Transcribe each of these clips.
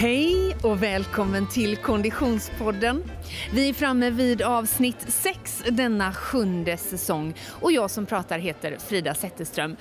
Hej och välkommen till Konditionspodden. Vi är framme vid avsnitt 6 denna sjunde säsong och jag som pratar heter Frida Zetterström.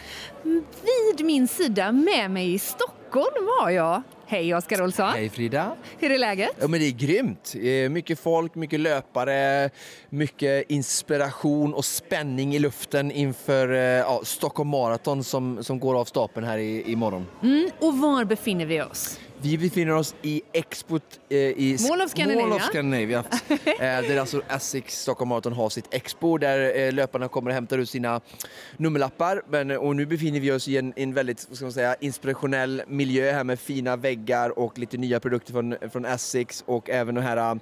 Vid min sida med mig i Stockholm har jag Hej Oskar Olsson! Hej Frida! Hur är läget? Ja, men det är grymt! Eh, mycket folk, mycket löpare, mycket inspiration och spänning i luften inför eh, ja, Stockholm Marathon som, som går av stapeln här i, imorgon. Mm, och var befinner vi oss? Vi befinner oss i Expo eh, i Mall of Scandinavia. Mall of Scandinavia. eh, där alltså Essex Stockholm Marathon har sitt Expo där eh, löparna kommer och hämtar ut sina nummerlappar. Men, och nu befinner vi oss i en, en väldigt ska man säga, inspirationell miljö här med fina väggar och lite nya produkter från, från Essex och även de här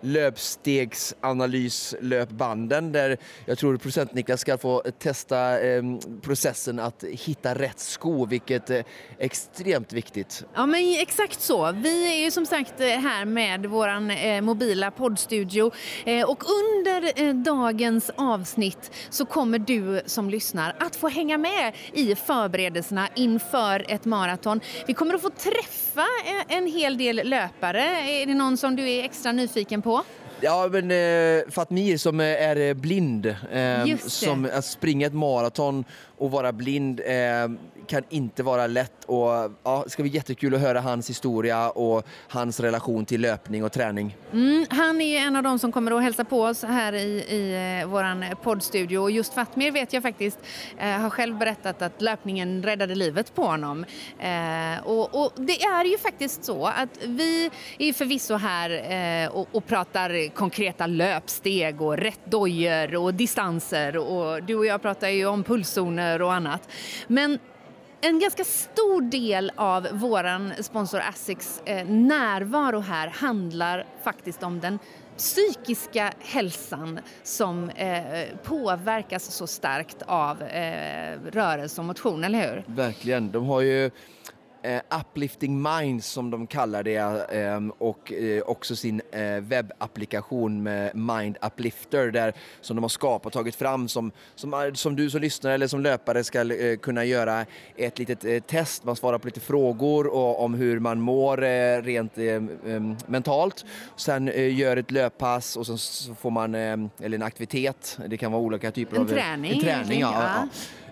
löpstegsanalys-löpbanden där jag tror producent-Niklas ska få testa eh, processen att hitta rätt sko, vilket är extremt viktigt. Ja, men exakt så. Vi är ju som sagt eh, här med vår eh, mobila poddstudio eh, och under eh, dagens avsnitt så kommer du som lyssnar att få hänga med i förberedelserna inför ett maraton. Vi kommer att få träffa eh, en hel del löpare. Är det någon som du är extra nyfiken på? På? Ja, men eh, Fatmir som är eh, blind, eh, som att springa ett maraton och vara blind eh, kan inte vara lätt. Och, ja, det ska bli jättekul att höra hans historia och hans relation till löpning och träning. Mm, han är en av de som kommer att hälsa på oss här i, i eh, vår poddstudio. Och just Fatmir vet jag faktiskt eh, har själv berättat att löpningen räddade livet på honom. Eh, och, och, det är ju faktiskt så att vi är förvisso här eh, och, och pratar konkreta löpsteg och rätt dojor och distanser. Och du och jag pratar ju om pulszoner och annat. Men en ganska stor del av vår sponsor Asics eh, närvaro här handlar faktiskt om den psykiska hälsan som eh, påverkas så starkt av eh, rörelse och motion, eller hur? Verkligen. De har ju eh, Uplifting Minds som de kallar det eh, och eh, också sin eh, webbapplikation med Mind Uplifter där, som de har skapat och tagit fram som, som, som du som lyssnare eller som löpare ska eh, kunna göra ett litet eh, test. Man svarar på lite frågor och, om hur man mår eh, rent mentalt. Sen gör ett löppass och sen så får man, eller en aktivitet, det kan vara olika typer en av... Träning, en träning. Ja, ja. Eh,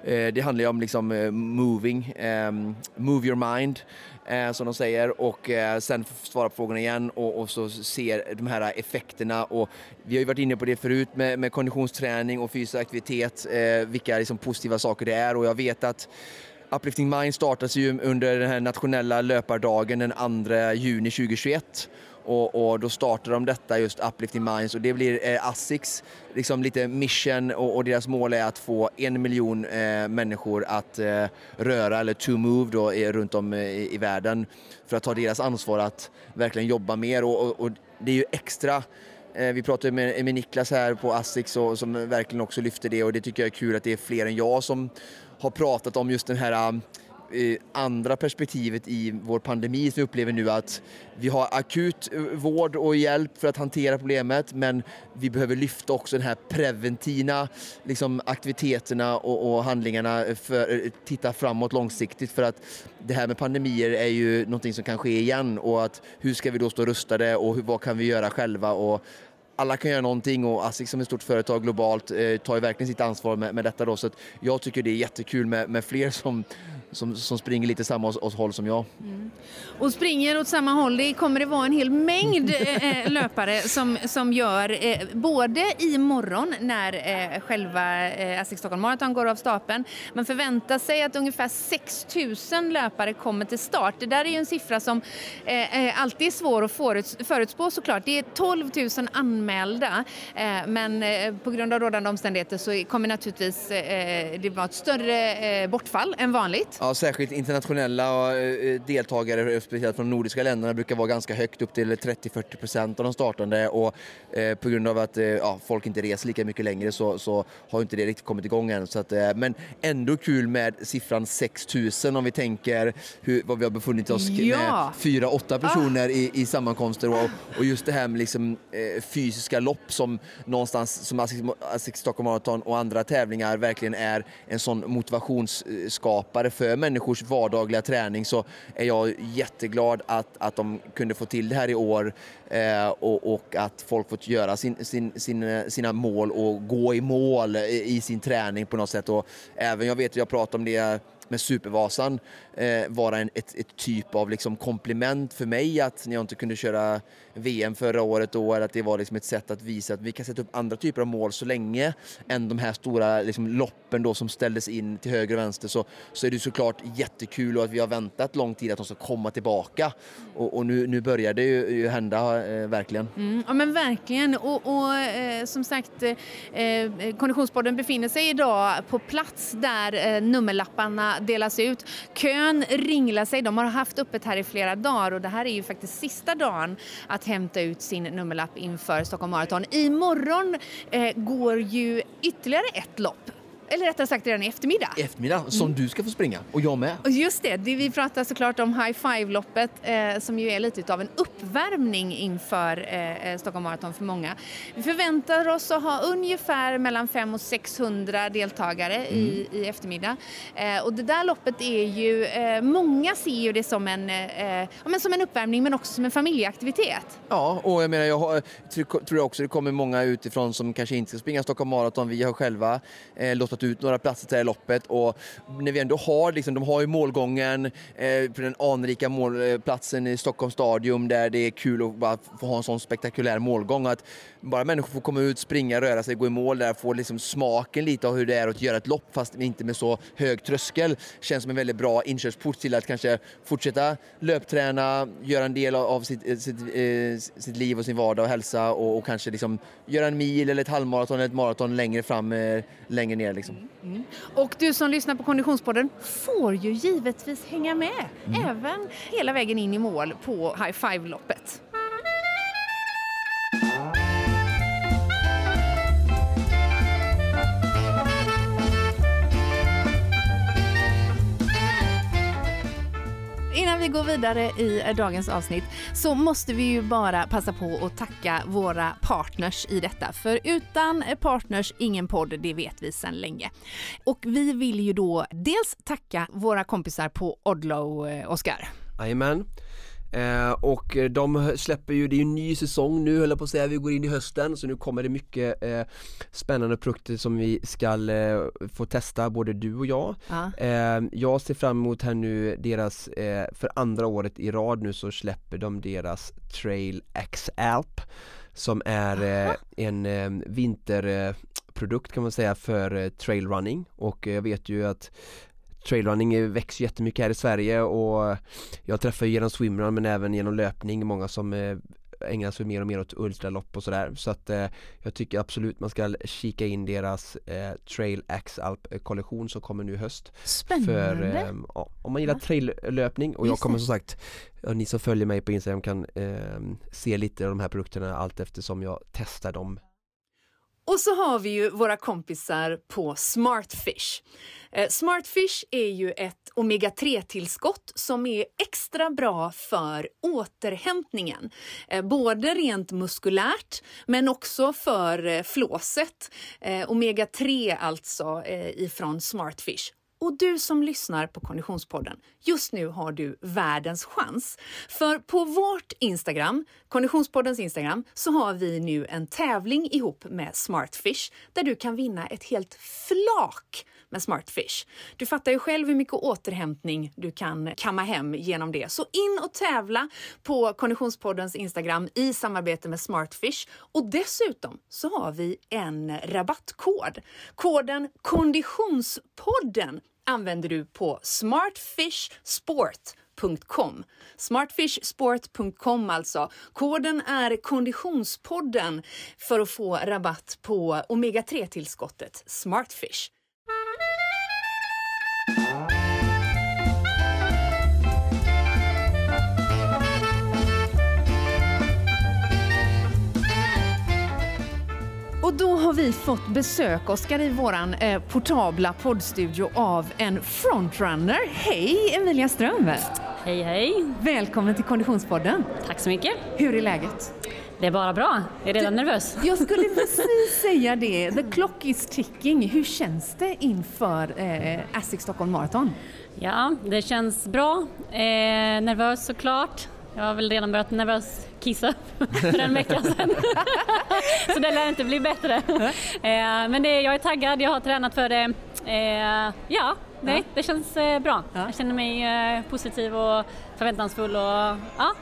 Eh, det handlar ju om liksom eh, moving, ehm, move your mind eh, som de säger. Och sen svara på frågorna igen och, och, så ser de här effekterna. Och vi har ju varit inne på det förut med, med konditionsträning och fysisk aktivitet, vilka liksom positiva saker det är. Och jag vet att Uplifting Mind startas ju under den här nationella löpardagen den 2 juni 2021 och, och, då startar de detta just Uplifting Minds. Och det blir eh, Asics liksom lite mission och, och, deras mål är att få en miljon eh, människor att eh, röra eller to move då, runt om eh, i, i, världen för att ta deras ansvar att verkligen jobba mer. Och, och det är ju extra eh, vi pratade med, med Niklas här på Asics och, som verkligen också lyfter det. Och det tycker jag är kul att det är fler än jag som har pratat om just den här andra perspektivet i vår pandemi som vi upplever nu att vi har akut eh, vård och hjälp för att hantera problemet men vi behöver lyfta också den här preventiva liksom, aktiviteterna och, och handlingarna för att titta framåt långsiktigt för att det här med pandemier är ju någonting som kan ske igen och att hur ska vi då stå rustade och hur, vad kan vi göra själva? Och alla kan göra någonting och ASIC som ett stort företag globalt eh, tar ju verkligen sitt ansvar med, med detta då. Så jag tycker det är jättekul med, med fler som som, som springer lite samma åt, åt håll som jag. Mm. Och springer åt samma håll, det kommer det vara en hel mängd eh, eh löpare som, som gör eh, både imorgon när eh, själva eh, Asics Stockholm Marathon går av stapeln. Man förväntar sig att ungefär 6 000 löpare kommer till start. Det där är ju en siffra som eh, eh alltid är svår att föruts förutspå såklart. Det är 12 000 anmälda eh, men eh, på grund av rådande omständigheter så kommer naturligtvis det vara ett större bortfall än vanligt. Ja, särskilt internationella eh, deltagare, speciellt från de nordiska länderna, brukar vara ganska högt, upp till 30-40 procent av de startande. Och eh, på grund av att eh, ja, folk inte reser lika mycket längre så, så har inte det riktigt kommit igång än. Så att, eh, men ändå kul med siffran 6000 om vi tänker hur, vad vi har befunnit oss ja. med 4-8 personer ah. i, i sammankomster. Och, och, just det här med liksom, eh, fys fysiska lopp som någonstans som Asics Stockholm Marathon och andra tävlingar verkligen är en sån motivationsskapare för Eh, människors vardagliga träning så är jag jätteglad att, att de kunde få till det här i år eh, och, och, att folk fått göra sin, sin, sin, eh, sina mål och gå i mål i sin träning på något sätt. Och även jag vet, jag pratade om det med Supervasan eh, vara en, ett, ett, typ av liksom komplement för mig att när jag inte kunde köra VM förra året då, eller att det var liksom ett sätt att visa att vi kan sätta upp andra typer av mål så länge än de här stora liksom, loppen då som ställdes in till höger och vänster så, så är det såklart jättekul och att vi har väntat lång tid att de ska komma tillbaka och, och nu, nu börjar det ju, ju hända eh, verkligen. Mm, ja men verkligen och, och eh, som sagt eh, Konditionspodden befinner sig idag på plats där eh, nummerlapparna delas ut. Kön ringlar sig, de har haft öppet här i flera dagar och det här är ju faktiskt sista dagen att hämta ut sin nummerlapp inför Stockholm Marathon. Imorgon eh, går ju ytterligare ett lopp eller rättare sagt redan i eftermiddag. I eftermiddag, som mm. du ska få springa och jag med. Just det, vi pratar såklart om High Five-loppet eh, som ju är lite av en uppvärmning inför eh, eh Stockholm Marathon för många. Vi förväntar oss att ha ungefär mellan 500 och 600 deltagare mm. i, i eftermiddag. Eh, och det där loppet är ju, eh, många ser ju det som en, eh, men som en uppvärmning men också som en familjeaktivitet. Ja, och jag menar, jag har, tror också det kommer många utifrån som kanske inte ska springa Stockholm Marathon. Vi har själva låtit fått ut några platser till det här loppet och när vi ändå har, liksom, de har ju målgången eh, på den anrika målplatsen eh, i Stockholms stadion där det är kul att bara få ha en sån spektakulär målgång. Att bara människor får komma ut, springa, röra sig, gå i mål där, få liksom smaken lite av hur det är att göra ett lopp fast inte med så hög tröskel. Känns som en väldigt bra inkörsport till att kanske fortsätta löpträna, göra en del av sitt, eh, sitt, eh, sitt liv och sin vardag och hälsa och, och kanske liksom göra en mil eller ett halvmaraton eller ett maraton längre fram, eh, längre ner. Liksom. Mm. Mm. Och du som lyssnar på Konditionspodden får ju givetvis hänga med mm. även hela vägen in i mål på High Five-loppet. Vi går vidare i dagens avsnitt så måste vi ju bara passa på att tacka våra partners i detta. För utan partners ingen podd, det vet vi sedan länge. Och vi vill ju då dels tacka våra kompisar på Odlo, eh, Oskar. Jajamän. Eh, och de släpper ju, det är ju en ny säsong nu höll jag på att säga, vi går in i hösten så nu kommer det mycket eh, spännande produkter som vi ska eh, få testa, både du och jag. Ja. Eh, jag ser fram emot här nu deras, eh, för andra året i rad nu så släpper de deras Trail X Alp som är eh, en vinterprodukt kan man säga för trailrunning och jag vet ju att trailrunning växer jättemycket här i Sverige och jag träffar genom swimrun men även genom löpning många som eh, ägnar sig mer och mer åt ultralopp och sådär så att eh, jag tycker absolut man ska kika in deras eh, Trail X Alp kollektion som kommer nu i höst Spännande! För, eh, om man gillar ja. traillöpning och jag kommer som sagt ni som följer mig på Instagram kan eh, se lite av de här produkterna allt eftersom jag testar dem och så har vi ju våra kompisar på Smartfish. Eh, Smartfish är ju ett omega-3-tillskott som är extra bra för återhämtningen. Eh, både rent muskulärt men också för eh, flåset. Omega-3 alltså ifrån Smartfish. Och du som lyssnar på Konditionspodden, just nu har du världens chans. För på vårt Instagram, Konditionspoddens Instagram, så har vi nu en tävling ihop med Smartfish där du kan vinna ett helt flak med Smartfish. Du fattar ju själv hur mycket återhämtning du kan kamma hem genom det. Så in och tävla på Konditionspoddens Instagram i samarbete med Smartfish. Och dessutom så har vi en rabattkod. Koden Konditionspodden använder du på smartfishsport.com. Smartfishsport.com alltså. Koden är Konditionspodden för att få rabatt på omega-3-tillskottet Smartfish. Och då har vi fått besök, Oskar, i våran eh, portabla poddstudio av en frontrunner. Hej Emilia Ström! Hej hej! Välkommen till Konditionspodden. Tack så mycket. Hur är läget? Det är bara bra. Jag är redan du, nervös. Jag skulle precis säga det. The clock is ticking. Hur känns det inför eh, ASSIQ Stockholm Marathon? Ja, det känns bra. Eh, nervös såklart. Jag har väl redan börjat nervös kissa för en vecka sedan. så det lär inte bli bättre. Eh, men det, jag är taggad, jag har tränat för det. Eh, ja, nej, det känns eh, bra. Jag känner mig positiv och förväntansfull och ja,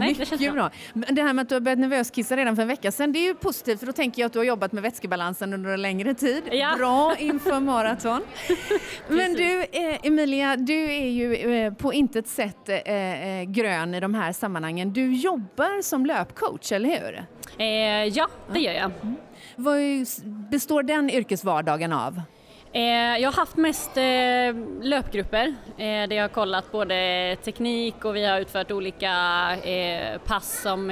Nej, Mycket det bra. bra. Det här med att du har börjat nervöskissa redan för en vecka sedan, det är ju positivt för då tänker jag att du har jobbat med vätskebalansen under en längre tid. Ja. Bra inför maraton. Men du eh, Emilia, du är ju eh, på intet sätt eh, grön i de här sammanhangen. Du jobbar som löpcoach, eller hur? ja, det gör jag. Mm. Vad består den yrkesvardagen av? Eh, jag har haft mest eh, löpgrupper eh, där jag har kollat både teknik och vi har utfört olika pass som,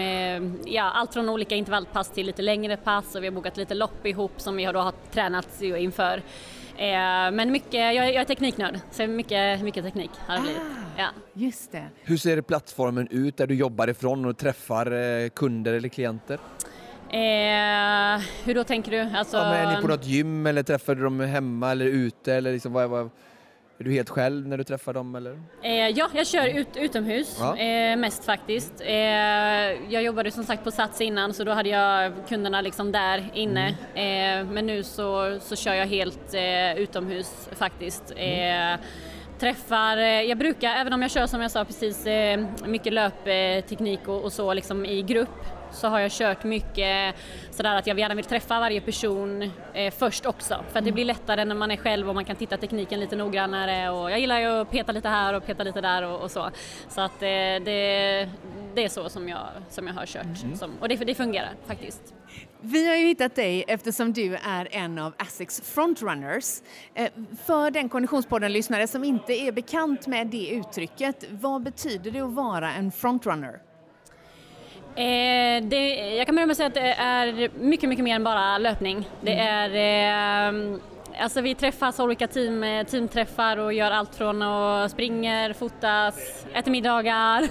ja allt från olika intervallpass till lite längre pass och vi har bokat lite lopp ihop som vi har då har tränat inför. Men mycket, jag är, tekniknörd, så mycket, mycket teknik har det blivit. Ah, ja. Just det. Hur ser plattformen ut där du jobbar ifrån och träffar kunder eller klienter? Eh, hur då tänker du? Alltså... Ja, är ni på något gym eller träffar du dem hemma eller ute? Eller liksom, vad, vad, är du helt själv när du träffar dem? Eller? Eh, ja, jag kör ut, utomhus ja. eh, mest faktiskt. Eh, jag jobbade som sagt på Sats innan så då hade jag kunderna liksom där inne. Mm. Eh, men nu så, så kör jag helt eh, utomhus faktiskt. Mm. Träffar, jag brukar, även om jag kör som jag sa precis, mycket löpteknik och, och så liksom i grupp så har jag kört mycket sådär att jag gärna vill träffa varje person eh, först också för att det blir lättare när man är själv och man kan titta tekniken lite noggrannare och jag gillar ju att peta lite här och peta lite där och, och så. Så att eh, det, det är så som jag, som jag har kört mm. som, och det, det fungerar faktiskt. Vi har ju hittat dig eftersom du är en av ASICs frontrunners. Eh, för den Konditionspodden-lyssnare som inte är bekant med det uttrycket, vad betyder det att vara en frontrunner? Eh, det, jag kan börja med att säga att det är mycket, mycket mer än bara löpning. Det mm. är eh, Alltså vi träffas olika team, eh, teamträffar och gör allt från att springer, fotas, äter middagar,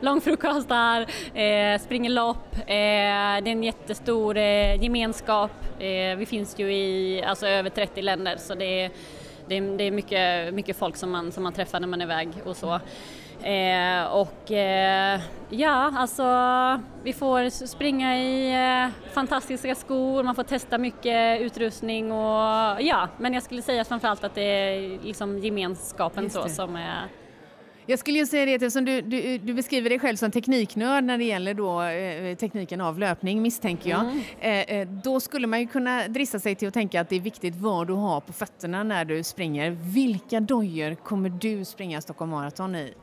långfrukostar, eh, springer lopp. Eh, det är en jättestor eh, gemenskap. Eh, vi finns ju i alltså, över 30 länder så det är, det är, det är mycket, mycket folk som man, som man träffar när man är iväg och så. Eh, och eh, ja, alltså vi får springa i eh, fantastiska skor, man får testa mycket utrustning och ja, men jag skulle säga framförallt att det är liksom gemenskapen så som är jag skulle ju säga det eftersom du, du, du, beskriver dig själv som tekniknörd när det gäller då, eh, tekniken av löpning misstänker jag. Mm. Eh, eh, då skulle man ju kunna drissa sig till att tänka att det är viktigt vad du har på fötterna när du springer. Vilka dojor kommer du springa Stockholm Marathon i?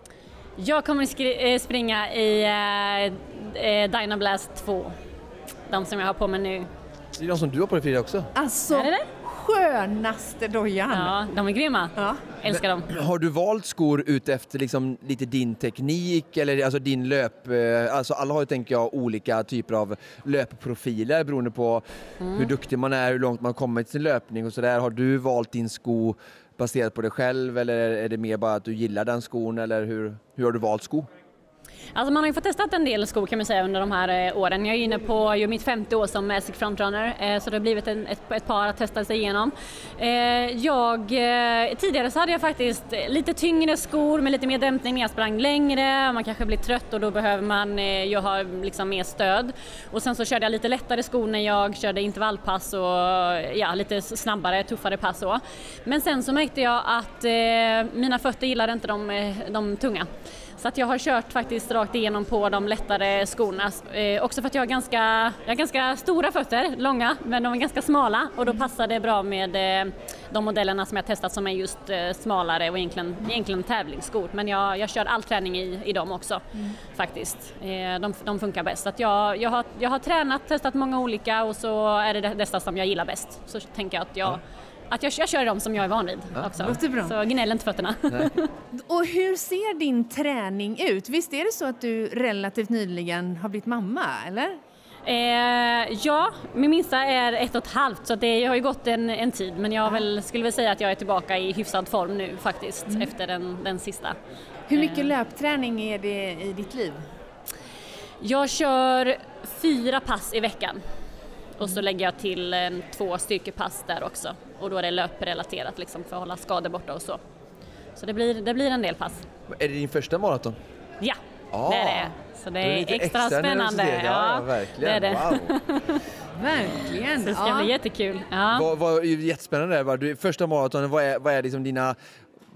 Jag kommer eh, springa i eh, eh Dynablast 2. De som jag har på mig nu. Det är de som du har på dig Frida också. Alltså, är det det? skönaste dojan! Ja, de är grymma. Ja. Älskar dem. Har du valt skor ut efter liksom lite din teknik eller alltså din löp... Eh, alltså alla har ju, tänker jag, olika typer av löpprofiler beroende på mm. hur duktig man är, hur långt man kommit i sin löpning och sådär. Har du valt din sko baserat på dig själv eller är det mer bara att du gillar den skon eller hur, hur har du valt sko? Alltså man har ju fått testat en del skor kan man säga under de här eh, åren. Jag är inne på ju mitt femte år som Asic Frontrunner eh, så det har blivit en, ett, ett, par att testa sig igenom. Eh, jag, tidigare så hade jag faktiskt lite tyngre skor med lite mer dämpning när jag sprang längre, man kanske blir trött och då behöver man ju ha liksom mer stöd. Och sen så körde jag lite lättare skor när jag körde intervallpass och ja, lite snabbare, tuffare pass Och. Men sen så märkte jag att mina fötter gillade inte de, de tunga. Så att jag har kört faktiskt rakt igenom på de lättare skorna. Eh, också för att jag har, ganska, jag har ganska stora fötter, långa, men de är ganska smala och då mm. passar det bra med eh, de modellerna som jag testat som är just eh, smalare och egentligen, egentligen tävlingsskor. Men jag, jag kör all träning i, i dem också mm. faktiskt. Eh, de, de funkar bäst. Så att jag, jag, har, jag har tränat, testat många olika och så är det dessa som jag gillar bäst. Så tänker jag att jag att jag, jag kör dem som jag är van vid ja, också. Bra. Så gnäll inte fötterna. och hur ser din träning ut? Visst är det så att du relativt nyligen har blivit mamma, eller? Eh, ja, min minsta är ett och ett halvt så det har ju gått en, en tid men jag väl, skulle väl säga att jag är tillbaka i hyfsad form nu faktiskt mm. efter den, den sista. Hur mycket eh. löpträning är det i ditt liv? Jag kör fyra pass i veckan och så lägger jag till en, två styrkepass där också och då är det löprelaterat liksom för att hålla skador borta och så. Så det blir, det blir en del pass. Är det din första maraton? Ja, Ah, det är det. Så det är är, det extra, extra spännande. Ja, ja, verkligen. Det är det. Wow. Verkligen. Så det ska ja. bli jättekul. Ja. Vad, vad, jättespännande. Du, första maratonen, vad är, vad är liksom dina,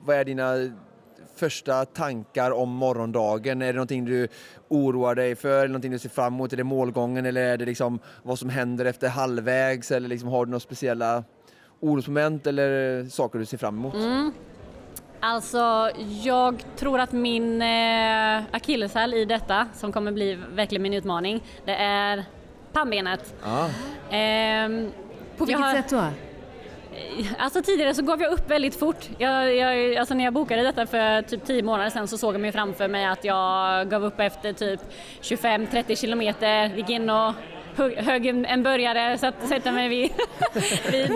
vad är dina första tankar om morgondagen? Är det någonting du oroar dig för? Det någonting du ser fram emot? Är det målgången eller är det liksom vad som händer efter halvvägs? Eller liksom, har du några speciella orosmoment eller saker du ser fram emot? Mm. Alltså, jag tror att min eh, akilleshäl i detta, som kommer bli verkligen min utmaning, det är pannbenet. Ja. Ehm, På vilket har- sätt då? Alltså tidigare så gav jag upp väldigt fort. Jag, jag, alltså när jag bokade detta för typ 10 månader sedan så såg jag mig framför mig att jag gav upp efter typ 25-30 kilometer, gick in och högg, en burgare, satt, sätta mig vid, vid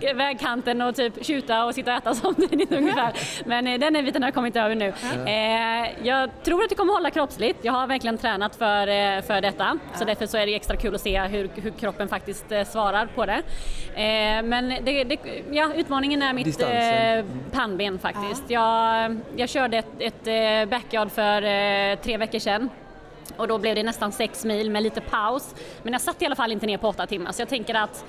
eh, vägkanten och typ tjuta och sitta och äta samtidigt ungefär. Men eh, den biten har jag kommit över nu. Eh, jag tror att det kommer hålla kroppsligt. Jag har verkligen tränat för, för detta så därför så är det extra kul att se hur, hur kroppen faktiskt svarar på det. Eh, men det, det, ja, utmaningen är mitt eh, pannben faktiskt. Jag, jag körde ett, ett backyard för tre veckor sedan och då blev det nästan sex mil med lite paus. Men jag satt i alla fall inte ner på åtta timmar så jag tänker att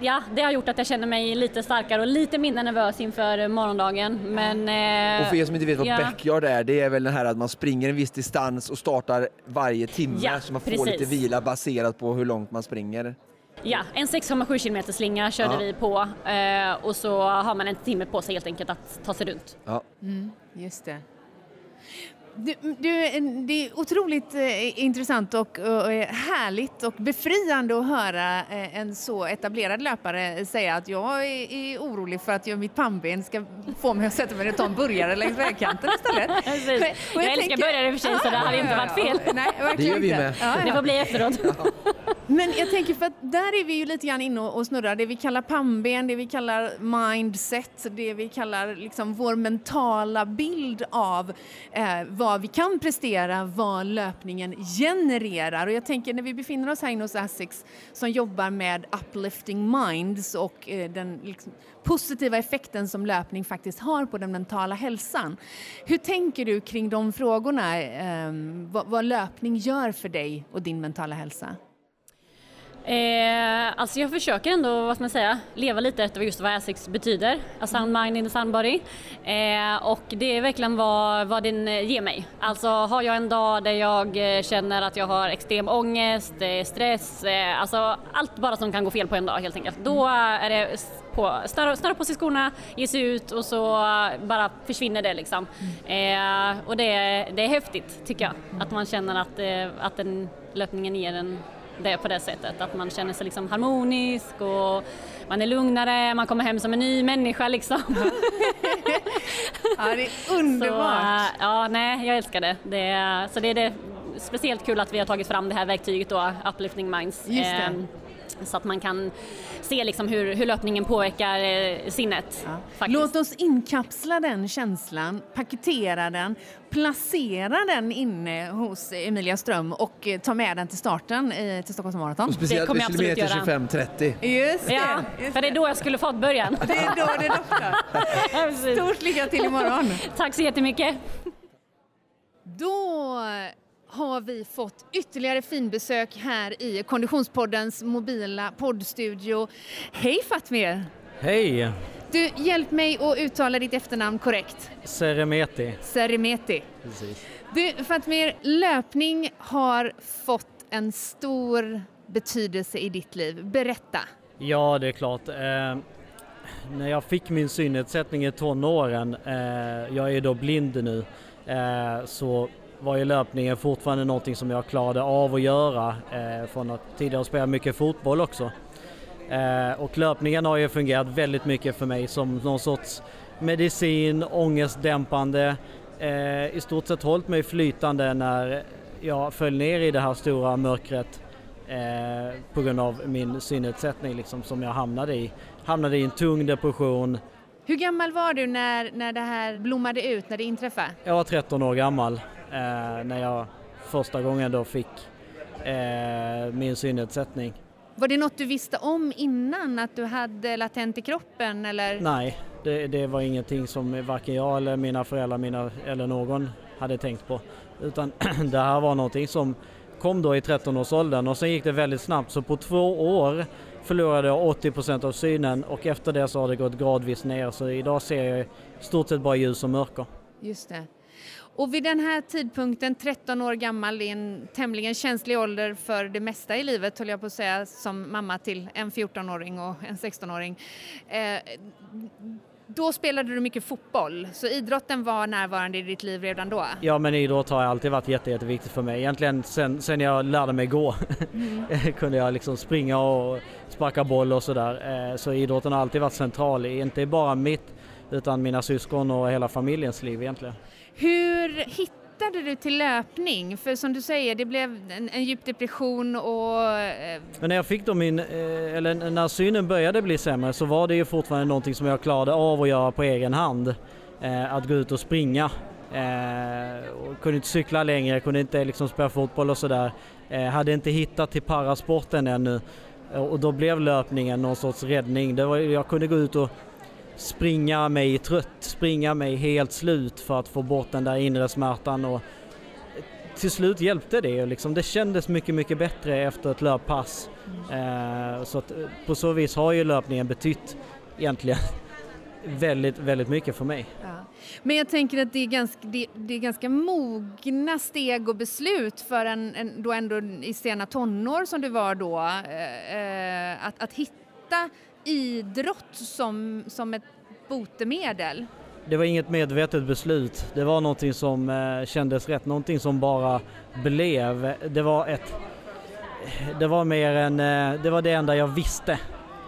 ja, det har gjort att jag känner mig lite starkare och lite mindre nervös inför morgondagen. Men, eh, Och för er som inte vet vad ja. backyard är, det är väl det här att man springer en viss distans och startar varje timme Ja, så man får precis. lite vila baserat på hur långt man springer. Ja, en 6,7 km slinga körde Ja. vi på eh, och så har man en timme på sig helt enkelt att ta sig runt. Ja. Just det. Du, du, det är otroligt eh, intressant och, och härligt och befriande att höra eh, en så etablerad löpare säga att jag är, är orolig för att jag, mitt pannben ska få mig att sätta mig ner och ta en burgare längs vägkanten istället. Precis. Och Jag älskar burgare i och för sig, så det hade inte varit fel. Nej, verkligen Det gör vi med. Ja, Det får bli efteråt. Men jag tänker för att där är vi ju lite grann inne och snurrar. Det vi kallar pannben, det vi kallar mindset, det vi kallar liksom vår mentala bild av eh, vad vad vi kan prestera, vad löpningen genererar. Och jag tänker när vi befinner oss här inne hos Asics som jobbar med uplifting minds och eh, den liksom, positiva effekten som löpning faktiskt har på den mentala hälsan. Hur tänker du kring de frågorna? Eh, vad, vad löpning gör för dig och din mentala hälsa? Eh, alltså jag försöker ändå, vad ska man säga, leva lite efter just vad Asics betyder. A sound mind in a sound body. Eh, och det är verkligen vad, vad den eh, ger mig. Alltså har jag en dag där jag eh, känner att jag har extrem ångest, eh, stress, eh, alltså allt bara som kan gå fel på en dag helt enkelt. Då är det på, snöra, snöra på sig skorna, ge sig ut och så bara försvinner det liksom. Eh, och det, det är häftigt tycker jag, att man känner att, att den löpningen ger en det på det sättet, att man känner sig liksom harmonisk och man är lugnare, man kommer hem som en ny människa liksom. Ja, det är Så, underbart. äh, ja, nej, jag älskar det. det är, så det är det, speciellt kul att vi har tagit fram det här verktyget då, Uplifting Minds. Just det. Så att man kan se liksom hur, hur löpningen påverkar eh, sinnet. faktiskt. Låt oss inkapsla den känslan, paketera den, placera den inne hos Emilia Ström och eh, ta med den till starten i, till Stockholms Marathon. Och speciellt kommer vid jag absolut kilometer göra. 25-30. Just det. Ja, just för det är då jag skulle fått början. det är då det doftar. Stort lycka till imorgon. Tack så jättemycket. Då har vi fått ytterligare finbesök här i Konditionspoddens mobila poddstudio. Hej Fatmir! Hej! Du, hjälp mig att uttala ditt efternamn korrekt. Seremeti. Seremeti. Precis. Du, Fatmir, löpning har fått en stor betydelse i ditt liv. Berätta. Ja, det är klart. Eh, när jag fick min synnedsättning i tonåren, eh, jag är då blind nu, eh, så var ju löpningen fortfarande någonting som jag klarade av att göra eh, från att tidigare spela mycket fotboll också. Eh, och löpningen har ju fungerat väldigt mycket för mig som någon sorts medicin, ångestdämpande, eh, i stort sett hållit mig flytande när jag föll ner i det här stora mörkret eh, på grund av min synnedsättning liksom, som jag hamnade i. Hamnade i en tung depression. Hur gammal var du när, när det här blommade ut, när det inträffade? Jag var 13 år gammal eh, när jag första gången då fick eh, min synnedsättning. Var det något du visste om innan, att du hade latent i kroppen eller? Nej, det, det var ingenting som varken jag eller mina föräldrar mina, eller någon hade tänkt på. Utan det här var någonting som kom då i 13-årsåldern och sen gick det väldigt snabbt så på två år förlorade jag 80% av synen och efter det så har det gått gradvis ner så idag ser jag i stort sett bara ljus och mörker. Just det. Och vid den här tidpunkten, 13 år gammal, i en tämligen känslig ålder för det mesta i livet, höll jag på att säga, som mamma till en 14-åring och en 16-åring. Eh, då spelade du mycket fotboll, så idrotten var närvarande i ditt liv redan då? Ja, men idrott har alltid varit jätte, jätteviktigt för mig. Egentligen sen, sen jag lärde mig gå mm. kunde jag liksom springa och sparka boll och sådär. Eh, så idrotten har alltid varit central, inte bara mitt utan mina syskon och hela familjens liv egentligen. Hur hittade du till löpning? För som du säger, det blev en, en djup depression och... Eh, Men när jag fick då min, eh, eller när synen började bli sämre så var det ju fortfarande någonting som jag klarade av att göra på egen hand. Eh, att gå ut och springa. Och kunde inte cykla längre, kunde inte liksom spela fotboll och sådär. Hade inte hittat till parasporten ännu. Och då blev löpningen någon sorts räddning. Det var, jag kunde gå ut och springa mig trött, springa mig helt slut för att få bort den där inre smärtan och till slut hjälpte det. Liksom. Det kändes mycket, mycket bättre efter ett löppass. Eh, så att, eh, på så vis har ju löpningen betytt egentligen väldigt, väldigt mycket för mig. Ja. Men jag tänker att det är ganska, det, det, är ganska mogna steg och beslut för en, en då ändå i sena tonår som du var då, eh, eh att, att hitta idrott som, som ett botemedel? Det var inget medvetet beslut. Det var någonting som eh, kändes rätt, någonting som bara blev. Det var ett... Det var mer än... Eh, det var det enda jag visste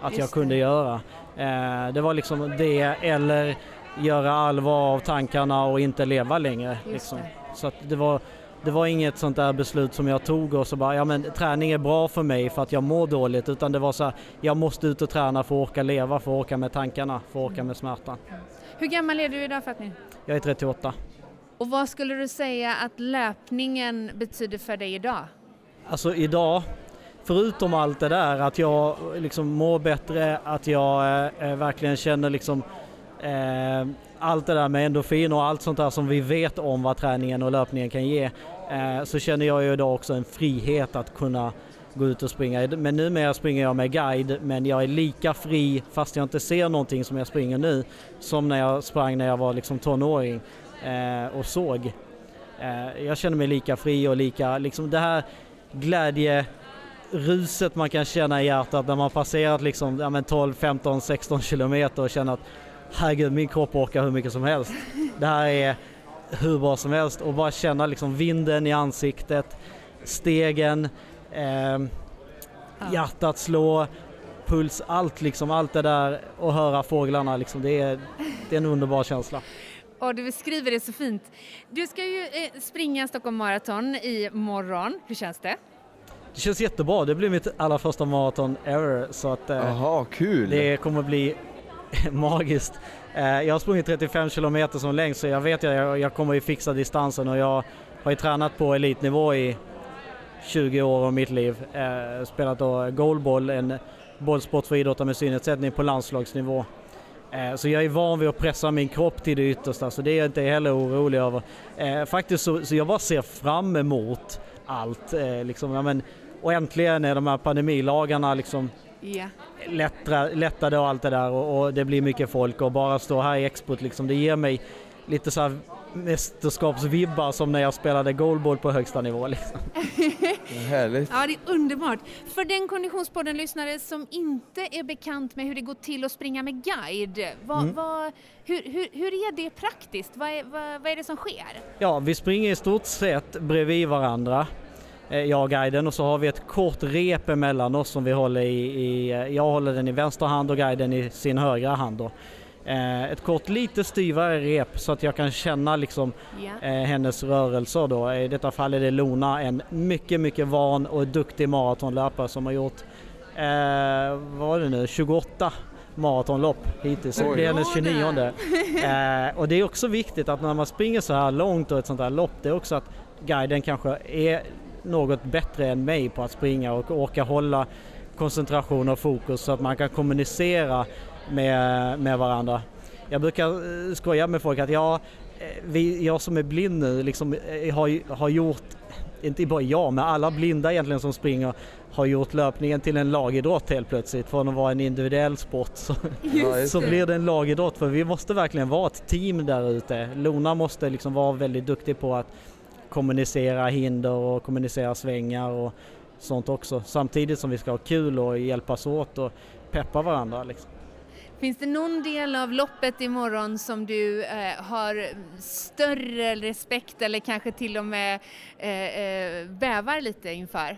att Just jag kunde det. göra. Eh, det var liksom det eller göra allvar av tankarna och inte leva längre. Liksom. Så det var det var inget sånt där beslut som jag tog och så bara, ja men träning är bra för mig för att jag mår dåligt utan det var så här, jag måste ut och träna för att orka leva, för att orka med tankarna, för att orka med smärtan. Hur gammal är du idag Fatmi? Jag är 38. Och vad skulle du säga att löpningen betyder för dig idag? Alltså idag, förutom allt det där att jag liksom mår bättre, att jag eh, verkligen känner liksom eh, allt det där med endorfin och allt sånt där som vi vet om vad träningen och löpningen kan ge eh, så känner jag ju idag också en frihet att kunna gå ut och springa. Men numera springer jag med guide men jag är lika fri fast jag inte ser någonting som jag springer nu som när jag sprang när jag var liksom tonåring eh, och såg. Eh, jag känner mig lika fri och lika, liksom det här glädjeruset man kan känna i hjärtat när man passerat liksom ja, 12, 15, 16 kilometer och känner att herregud min kropp orkar hur mycket som helst. Det här är hur bra som helst och bara känna liksom vinden i ansiktet, stegen, eh, hjärtat slå, puls, allt liksom, allt det där och höra fåglarna liksom, det är, det är en underbar känsla. Och du beskriver det så fint. Du ska ju eh, springa Stockholm Marathon i morgon. Hur känns det? Det känns jättebra. Det blir mitt allra första maraton ever så att eh, Aha, kul. det kommer bli magiskt. Eh, jag har sprungit 35 kilometer som längst så jag vet att jag kommer ju fixa distansen och jag har ju tränat på elitnivå i 20 år av mitt liv. Eh, spelat då goalball, en bollsport för idrottare med synnedsättning på landslagsnivå. Eh, så jag är van vid att pressa min kropp till det yttersta så det är jag inte heller orolig över. Faktiskt så, så jag bara ser fram emot allt. Liksom, ja, men, och äntligen är de här pandemilagarna liksom yeah. lättra, lättade och allt det där och, och, det blir mycket folk och bara stå här i expot liksom, det ger mig lite så här mästerskapsvibbar som när jag spelade goalball på högsta nivå. Liksom. Härligt. Ja, det är underbart. För den Konditionspodden-lyssnare som inte är bekant med hur det går till att springa med guide, vad, mm. vad, hur, hur, hur, är det praktiskt? Vad är, vad, vad är det som sker? Ja, vi springer i stort sett bredvid varandra. Eh, jag och guiden och så har vi ett kort rep emellan oss som vi håller i, i eh, jag håller den i vänster hand och guiden i sin högra hand då. Eh, ett kort lite styvare rep så att jag kan känna liksom yeah. hennes rörelser då. I detta fall är det Lona, en mycket, mycket van och duktig maratonlöpare som har gjort, eh, vad var det nu, 28 maratonlopp hittills. Det blir hennes 29. eh, och det är också viktigt att när man springer så här långt och ett sånt här lopp, det är också att guiden kanske är något bättre än mig på att springa och orka hålla koncentration och fokus så att man kan kommunicera med, med varandra. Jag brukar eh, skoja med folk att jag, eh, vi, jag som är blind nu liksom eh, har, har gjort, inte bara jag, men alla blinda egentligen som springer har gjort löpningen till en lagidrott helt plötsligt. Från att vara en individuell sport så, så blir det en lagidrott för vi måste verkligen vara ett team där ute. Lona måste liksom vara väldigt duktig på att kommunicera hinder och kommunicera svängar och sånt också. Samtidigt som vi ska ha kul och hjälpas åt och peppa varandra. Liksom. Finns det någon del av loppet imorgon som du eh, har större respekt eller kanske till och med eh, eh, bävar lite inför?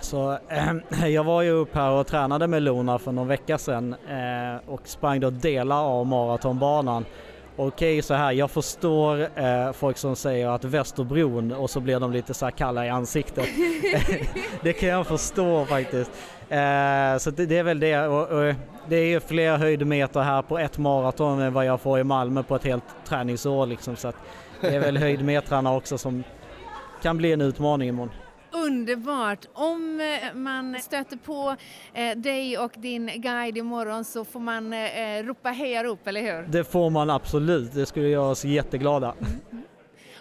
Så, äh, jag var ju upp här och tränade med Lona för någon vecka sedan äh, och sprang då delar av maratonbanan. Okej så här, jag förstår äh, folk som säger att Västerbron och så blir de lite så kalla i ansiktet. det kan jag förstå faktiskt. så det, det, är väl det. Och, och, det är ju fler höjdmeter här på ett maraton än vad jag får i Malmö på ett helt träningsår liksom. Så det är väl höjdmetrarna också som kan bli en utmaning imorgon. Underbart! Om eh, man stöter på eh, dig och din guide imorgon så får man eh, ropa hejarop, eller hur? Det får man absolut, det skulle göra oss jätteglada. Mm.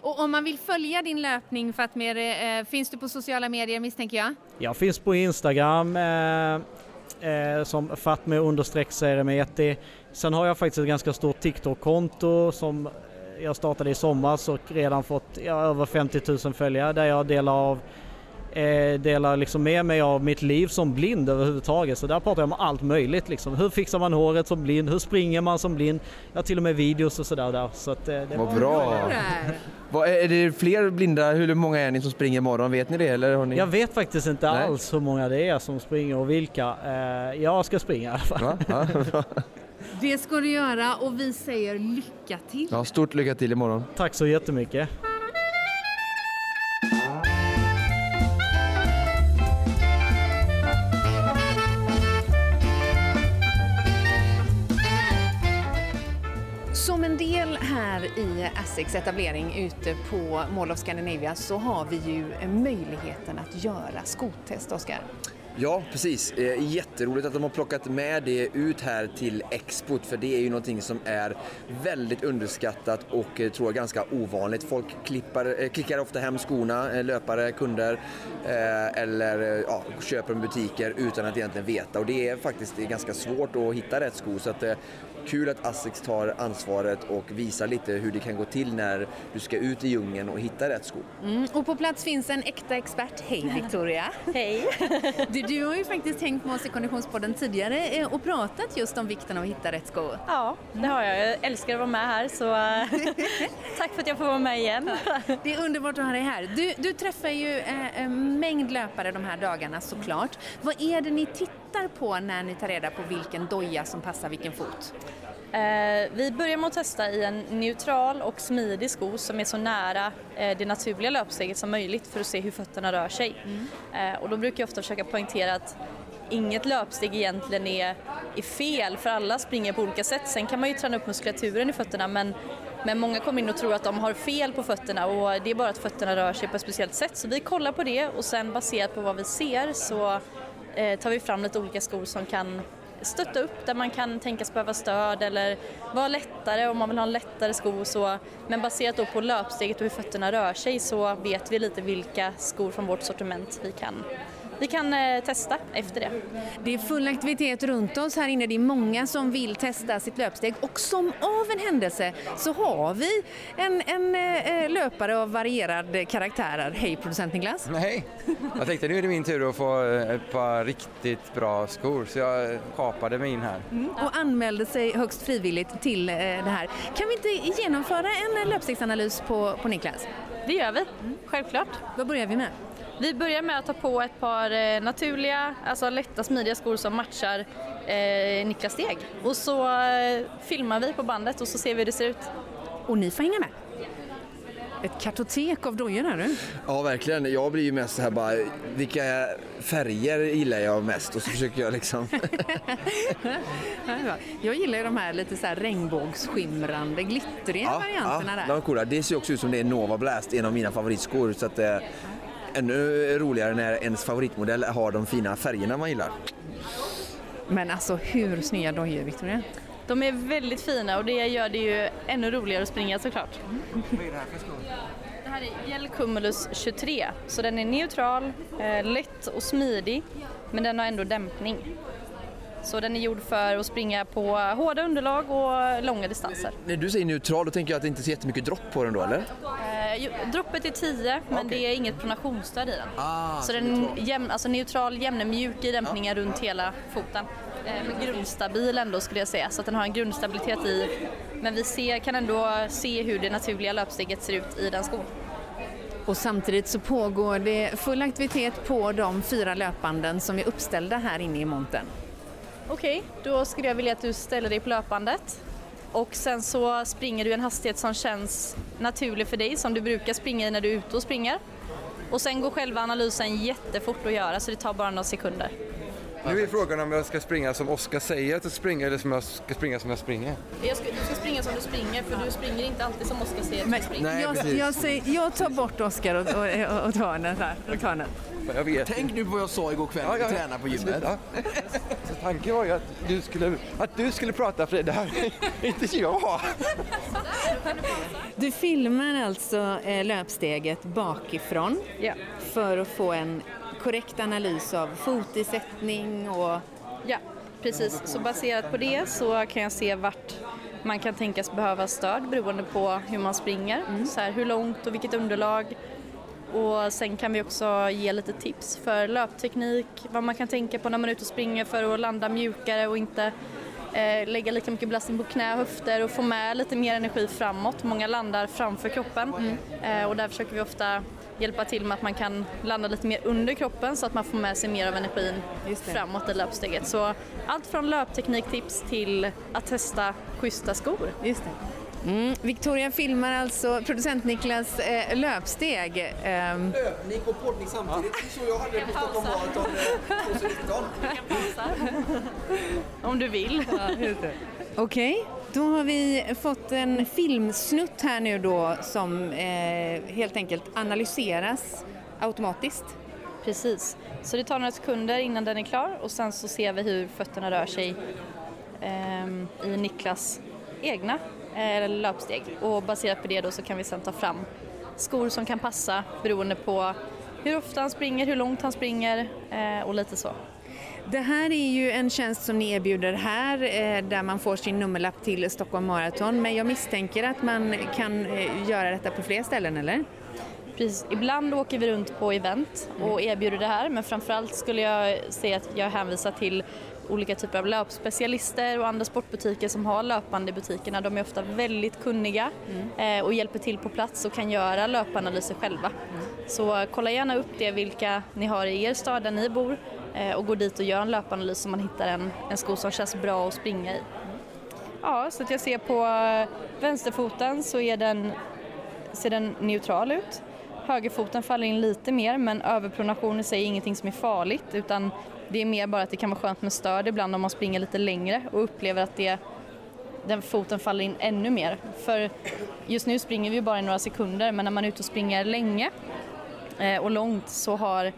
Och om man vill följa din löpning Fatmir, eh, finns du på sociala medier misstänker jag? Jag finns på Instagram eh, eh, som Fatmir understreck Seremeti. Sen har jag faktiskt ett ganska stort TikTok-konto som jag startade i somras och redan fått ja, över 50 000 följare där jag delar av eh, delar liksom med mig av mitt liv som blind överhuvudtaget. Så där pratar jag om allt möjligt liksom. Hur fixar man håret som blind? Hur springer man som blind? Jag har till och med videos och sådär där. Så att, eh, det Vad bra! Vad, är det fler blinda? Hur många är ni som springer imorgon? Vet ni det? Eller har ni... Jag vet faktiskt inte Nej. alls hur många det är som springer och vilka. Eh, jag ska springa i alla fall. Ja, ja, det ska du göra och vi säger lycka till! Ja, stort lycka till imorgon! Tack så jättemycket! Som en del här i ASSIQs etablering ute på Mall of Scandinavia så har vi ju möjligheten att göra skotest, Oskar. Ja, precis. Eh, jätteroligt att de har plockat med det ut här till Expot för det är ju någonting som är väldigt underskattat och eh, tror jag ganska ovanligt. Folk klippar, eh, klickar ofta hem skorna, löpare, kunder eller ja, köper dem i butiker utan att egentligen veta och det är faktiskt ganska svårt att hitta rätt sko så att kul att Asics tar ansvaret och visar lite hur det kan gå till när du ska ut i djungeln och hitta rätt sko. Mm, och på plats finns en äkta expert. Hej Victoria! Hej! Du, du, har ju faktiskt hängt med oss i Konditionspodden tidigare eh, och pratat just om vikten av att hitta rätt sko. Ja, det har jag. Jag älskar att vara med här så tack för att jag får vara med igen. Det är underbart att ha dig här. Du, du träffar ju eh, en mängd löpare de här dagarna såklart. Vad är det ni tittar på när ni tar reda på vilken doja som passar vilken fot? Eh, vi börjar med att testa i en neutral och smidig sko som är så nära eh, det naturliga löpsteget som möjligt för att se hur fötterna rör sig. Mm. Eh, och då brukar jag ofta försöka poängtera att inget löpsteg egentligen är, är fel för alla springer på olika sätt. Sen kan man ju träna upp muskulaturen i fötterna men, men många kommer in och tror att de har fel på fötterna och det är bara att fötterna rör sig på ett speciellt sätt. Så vi kollar på det och sen baserat på vad vi ser så tar vi fram lite olika skor som kan stötta upp där man kan tänkas behöva stöd eller vara lättare om man vill ha en lättare sko. Så, men baserat då på löpsteget och hur fötterna rör sig så vet vi lite vilka skor från vårt sortiment vi kan vi kan eh, testa efter det. Det är full aktivitet runt oss här inne. Det är många som vill testa sitt löpsteg och som av en händelse så har vi en, en eh, löpare av varierad karaktär. Hej producent Niklas! Hej! Jag tänkte nu är det min tur att få eh, ett par riktigt bra skor så jag kapade mig in här. Mm, och anmälde sig högst frivilligt till det här. Kan vi inte genomföra en löpstegsanalys på, på Niklas? Det gör vi, självklart. Vad börjar vi med? Vi börjar med att ta på ett par eh, naturliga, alltså lätta smidiga skor som matchar eh, Niklas steg. Och så eh, filmar vi på bandet och så ser vi hur det ser ut. Och ni får hänga med. ett kartotek av dojor här du. Ja, verkligen. Jag blir ju mest så här bara, vilka färger gillar jag mest? Och så försöker jag liksom... jag gillar ju de här lite så här regnbågsskimrande, glittriga ja, varianterna ja, där. De är coola. Det ser också ut som det är Nova Blast, en av mina favoritskor. Så att, eh, ännu roligare när ens favoritmodell har de fina färgerna man gillar. Men alltså hur snygga dojor Victoria? De är väldigt fina och det gör det ju ännu roligare att springa såklart. Vad är det här för skor? Det här är Gel Cumulus 23, så den är neutral, eh, lätt och smidig men den har ändå dämpning. Så den är gjord för att springa på hårda underlag och långa distanser. När du säger neutral, då tänker jag att det inte är så jättemycket dropp på den då, eller? Eh, droppet är 10, men okay. det är inget pronationsstöd i den. Ah, så, så den är jämn, alltså neutral, jämn, mjuk i dämpningen ja. runt hela foten. Eh, grundstabil ändå skulle jag säga, så att den har en grundstabilitet i. Men vi ser, kan ändå se hur det naturliga löpsteget ser ut i den skon. Och samtidigt så pågår det full aktivitet på de fyra löpanden som är uppställda här inne i montern. Okej, okay, då skulle jag vilja att du ställer dig på löpbandet och sen så springer du en hastighet som känns naturlig för dig, som du brukar springa i när du är ute och springer. Och sen går själva analysen jättefort att göra så det tar bara några sekunder. Nu är frågan om jag ska springa som Oskar säger att jag ska springa eller om jag ska springa som jag springer. Jag ska, du ska springa som du springer för du springer inte alltid som Oskar säger att du springer. Nej, jag, jag, säger, jag tar bort Oskar och, och, och här. Och tar den. Jag vet. Tänk nu på vad jag sa igår kväll när ja, vi tränade på gymmet. Så tanken var ju att du skulle, att du skulle prata för det här, inte jag. Du filmar alltså eh, löpsteget bakifrån ja. för att få en korrekt analys av fotisättning och... Ja, precis. Så baserat på det så kan jag se vart man kan tänkas behöva stöd beroende på hur man springer. Mm. Så här, hur långt och vilket underlag. Och sen kan vi också ge lite tips för löpteknik, vad man kan tänka på när man är ute och springer för att landa mjukare och inte eh, lägga lika mycket belastning på knä och höfter och få med lite mer energi framåt. Många landar framför kroppen mm. eh, och där försöker vi ofta hjälpa till med att man kan landa lite mer under kroppen så att man får med sig mer av energin framåt i löpsteget. Så allt från löptekniktips till att testa schyssta skor. Just det. Mm. Victoria filmar alltså producent Niklas eh, löpsteg. Um... Löpning och poddning samtidigt. Det är så jag hade det på Stockholm Marathon 2019. Om du vill. Ja, Okej, okay då har vi fått en filmsnutt här nu då som eh, helt enkelt analyseras automatiskt. Precis, så det tar några sekunder innan den är klar och sen så ser vi hur fötterna rör sig eh, i Niklas egna eh, löpsteg och baserat på det då så kan vi sen ta fram skor som kan passa beroende på hur ofta han springer, hur långt han springer eh, och lite så. Det här är ju en tjänst som ni erbjuder här eh, där man får sin nummerlapp till Stockholm Marathon men jag misstänker att man kan eh, göra detta på fler ställen eller? Precis. Ibland åker vi runt på event och erbjuder det här men framförallt skulle jag säga att jag hänvisar till olika typer av löpspecialister och andra sportbutiker som har löpande i butikerna. De är ofta väldigt kunniga mm. och hjälper till på plats och kan göra löpanalyser själva. Mm. Så kolla gärna upp det vilka ni har i er stad där ni bor Eh, Eh, och går dit och gör en löpanalys så man hittar en, en sko som känns bra att springa i. Ja, så att jag ser på eh, vänsterfoten så är den, ser den neutral ut. Högerfoten faller in lite mer men överpronation i sig är ingenting som är farligt utan det är mer bara att det kan vara skönt med stöd ibland om man springer lite längre och upplever att det, den foten faller in ännu mer. För just nu springer vi bara i några sekunder men när man är ute och springer länge eh, och långt så har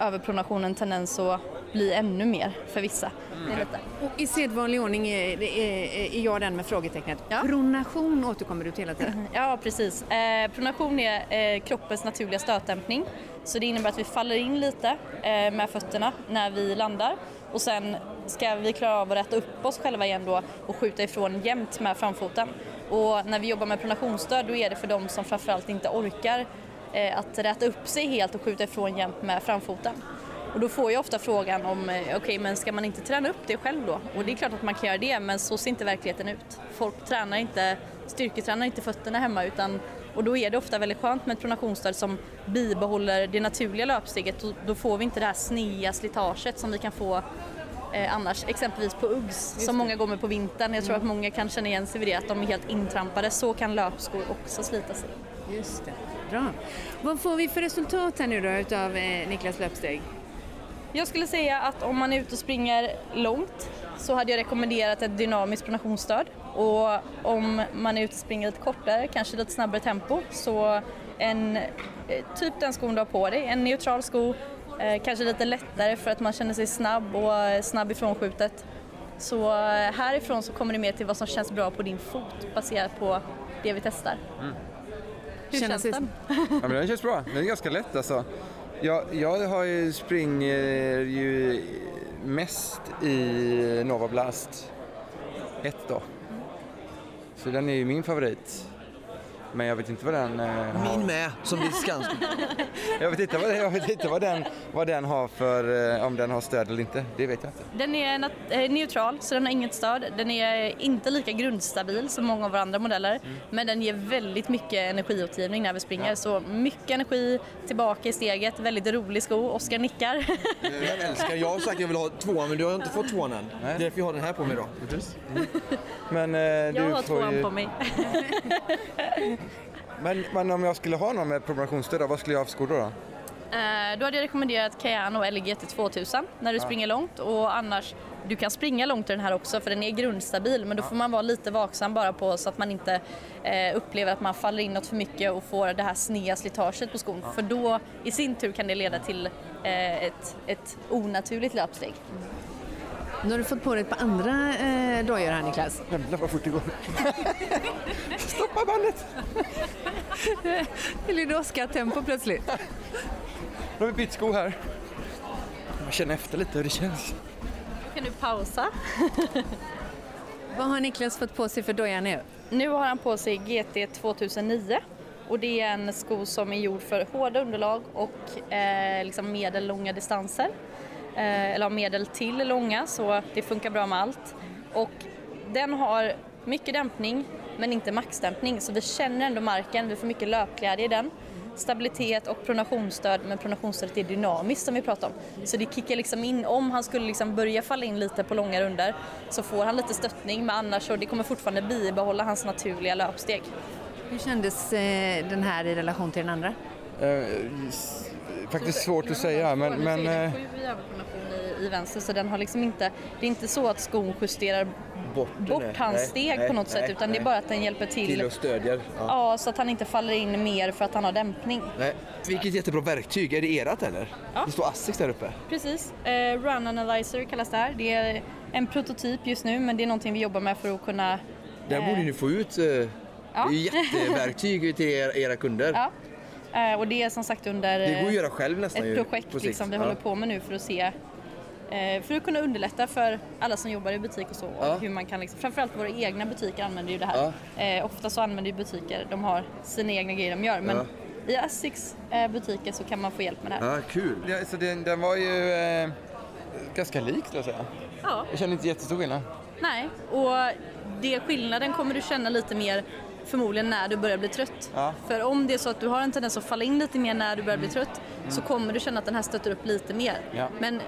överpronationen tendens att bli ännu mer för vissa. Mm. Och I sedvanlig ordning är, är, är jag den med frågetecknet. Ja. Pronation återkommer du till hela tiden. Ja, precis. Eh, pronation är eh, kroppens naturliga stötdämpning. Så det innebär att vi faller in lite eh, med fötterna när vi landar och sen ska vi klara av att rätta upp oss själva igen då och skjuta ifrån jämnt med framfoten. Och när vi jobbar med pronationsstöd då är det för de som framförallt inte orkar att räta upp sig helt och skjuta ifrån jämt med framfoten. Och då får jag ofta frågan om, eh, okej okay, men ska man inte träna upp det själv då? Och det är klart att man kan göra det men så ser inte verkligheten ut. Folk tränar inte, styrketränar inte fötterna hemma utan och då är det ofta väldigt skönt med ett pronationsstöd som bibehåller det naturliga löpsteget då får vi inte det här snea slitaget som vi kan få eh, annars, exempelvis på Uggs som många går med på vintern. Jag tror mm. att många kan känna igen sig vid det, att de är helt intrampade. Så kan löpskor också slita sig. Just det. Bra. Vad får vi för resultat här nu då utav eh, Niklas löpsteg? Jag skulle säga att om man är ute och springer långt så hade jag rekommenderat ett dynamiskt pronationsstöd och om man är ute och springer lite kortare, kanske lite snabbare tempo, så en, eh, typ den skon du har på dig, en neutral sko, eh, kanske lite lättare för att man känner sig snabb och eh, snabb ifrån skjutet. Så eh, härifrån så kommer det mer till vad som känns bra på din fot baserat på det vi testar. Hur Känns den? Ja, men den känns bra. Den är ganska lätt alltså. Jag, jag har ju springer ju mest i Nova Blast 1 då. Så den är ju min favorit. Men jag vet inte vad den eh, har. Min med, som blir Skansen. Jag vet inte, vad, jag vet inte vad, den, vad den har för, eh, om den har stöd eller inte. Det vet jag inte. Den är eh, neutral så den har inget stöd. Den är inte lika grundstabil som många av våra andra modeller. Men den ger väldigt mycket energiåtgivning när vi springer. Så mycket energi tillbaka i steget. Väldigt rolig sko. Oskar nickar. Jag älskar, jag har sagt att jag vill ha tvåan men du har inte fått tvåan än. Nej. Därför jag har den här på mig då. Men, eh, Jag du har får tvåan ju, på mig. men, men om jag skulle ha någon med programationsstöd då, vad skulle jag ha för skor då? då? Eh, Då hade jag rekommenderat Cayano eller GT 2000 när du springer långt. Och annars, du kan springa långt i den här också för den är grundstabil. Men då får man vara lite vaksam bara på så att man inte eh, upplever att man faller inåt för mycket och får det här sneda slitaget på skon. För då i sin tur kan det leda till eh, ett, ett onaturligt löpsteg. Nu har du fått på dig ett par andra eh, dojor här Niklas. Jävlar vad fort det går. Stoppa bandet! Det Oskar-tempo plötsligt? Nu har vi bytt sko här. Jag känner efter lite hur det känns. Kan du pausa? Vad har Niklas fått på sig för doja nu? Nu har han på sig GT 2009 och det är en sko som är gjord för hårda underlag och eh, liksom medellånga distanser. Eh, eller medel till långa så det funkar bra med allt. Och den har mycket dämpning men inte maxdämpning så vi känner ändå marken, vi får mycket löpglädje i den. Stabilitet och pronationsstöd men pronationsstödet är dynamiskt som vi pratade om. Så det kickar liksom in, om han skulle liksom börja falla in lite på långa runder så får han lite stöttning men annars så det kommer fortfarande bibehålla hans naturliga löpsteg. Hur kändes eh, den här i relation till den andra? Eh, faktiskt svårt att säga men, men eh, i vänster så den har liksom inte, det är inte så att skon justerar Bort, den bort hans Nej, steg nej, på något sätt utan det är bara att den hjälper till, Till och stödjer. Ja. ja, så att han inte faller in mer för att han har dämpning. Nej. Vilket jättebra verktyg. Är det erat eller? Ja. Det står Asics där uppe. Precis. Eh, Run Analyzer kallas det här. Det är en prototyp just nu men det är någonting vi jobbar med för att kunna Den Eh. borde ni få ut. eh, Det är ju jätteverktyg till er, era kunder. Ja. Eh, och det är som sagt under Det går eh, att göra själv nästan ett projekt liksom, vi Ja. håller på med nu för att se eh, för att kunna underlätta för alla som jobbar i butik och så. och Ja. Hur man kan liksom, framförallt våra egna butiker använder ju det här. Eh, ofta så använder ju butiker, de har sina egna grejer de gör. Men i Asics eh, butiker så kan man få hjälp med det här. Ja, kul. ja, så den, den var ju eh, ganska lik skulle jag säga. Ja. Jag känner inte jättestor skillnad. Nej, och det skillnaden kommer du känna lite mer förmodligen när du börjar bli trött. Ja. För om det är så att du har en tendens att falla in lite mer när du börjar bli trött så kommer du känna att den här stöter upp lite mer. Ja. Men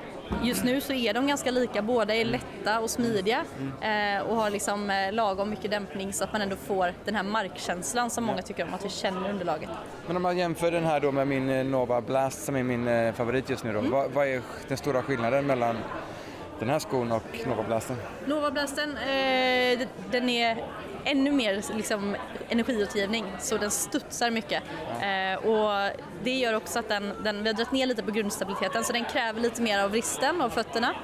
just nu så är de ganska lika, båda är lätta och smidiga eh, och har liksom eh, lagom mycket dämpning så att man ändå får den här markkänslan som många tycker om, att vi känner underlaget. Men om man jämför den här då med min eh, Nova Blast som är min eh, favorit just nu då. Vad, vad är den stora skillnaden mellan den här skon och Nova Blasten? Nova Blasten, eh, den är ännu mer liksom, energiåtgivning så den studsar mycket. Eh, och det gör också att den, den, vi har dragit ner lite på grundstabiliteten så den kräver lite mer av vristen av fötterna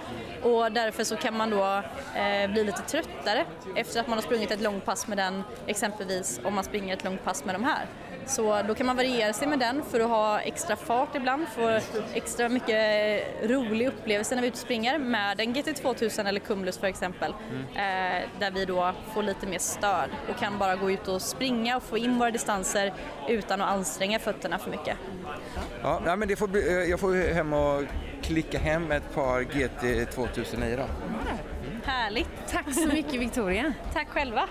och därför så kan man då eh, bli lite tröttare efter att man har sprungit ett långt pass med den exempelvis om man springer ett långt pass med de här. Så då kan man variera sig med den för att ha extra fart ibland, få extra mycket rolig upplevelse när vi är ute och springer med en GT2000 eller Cumulus för exempel. Eh, där vi då får lite mer stöd och kan bara gå ut och springa och få in våra distanser utan att anstränga fötterna för mycket. Ja, men det får bli, eh, jag får hem och klicka hem ett par GT 2009 då. Härligt! Tack så mycket Victoria. Tack själva!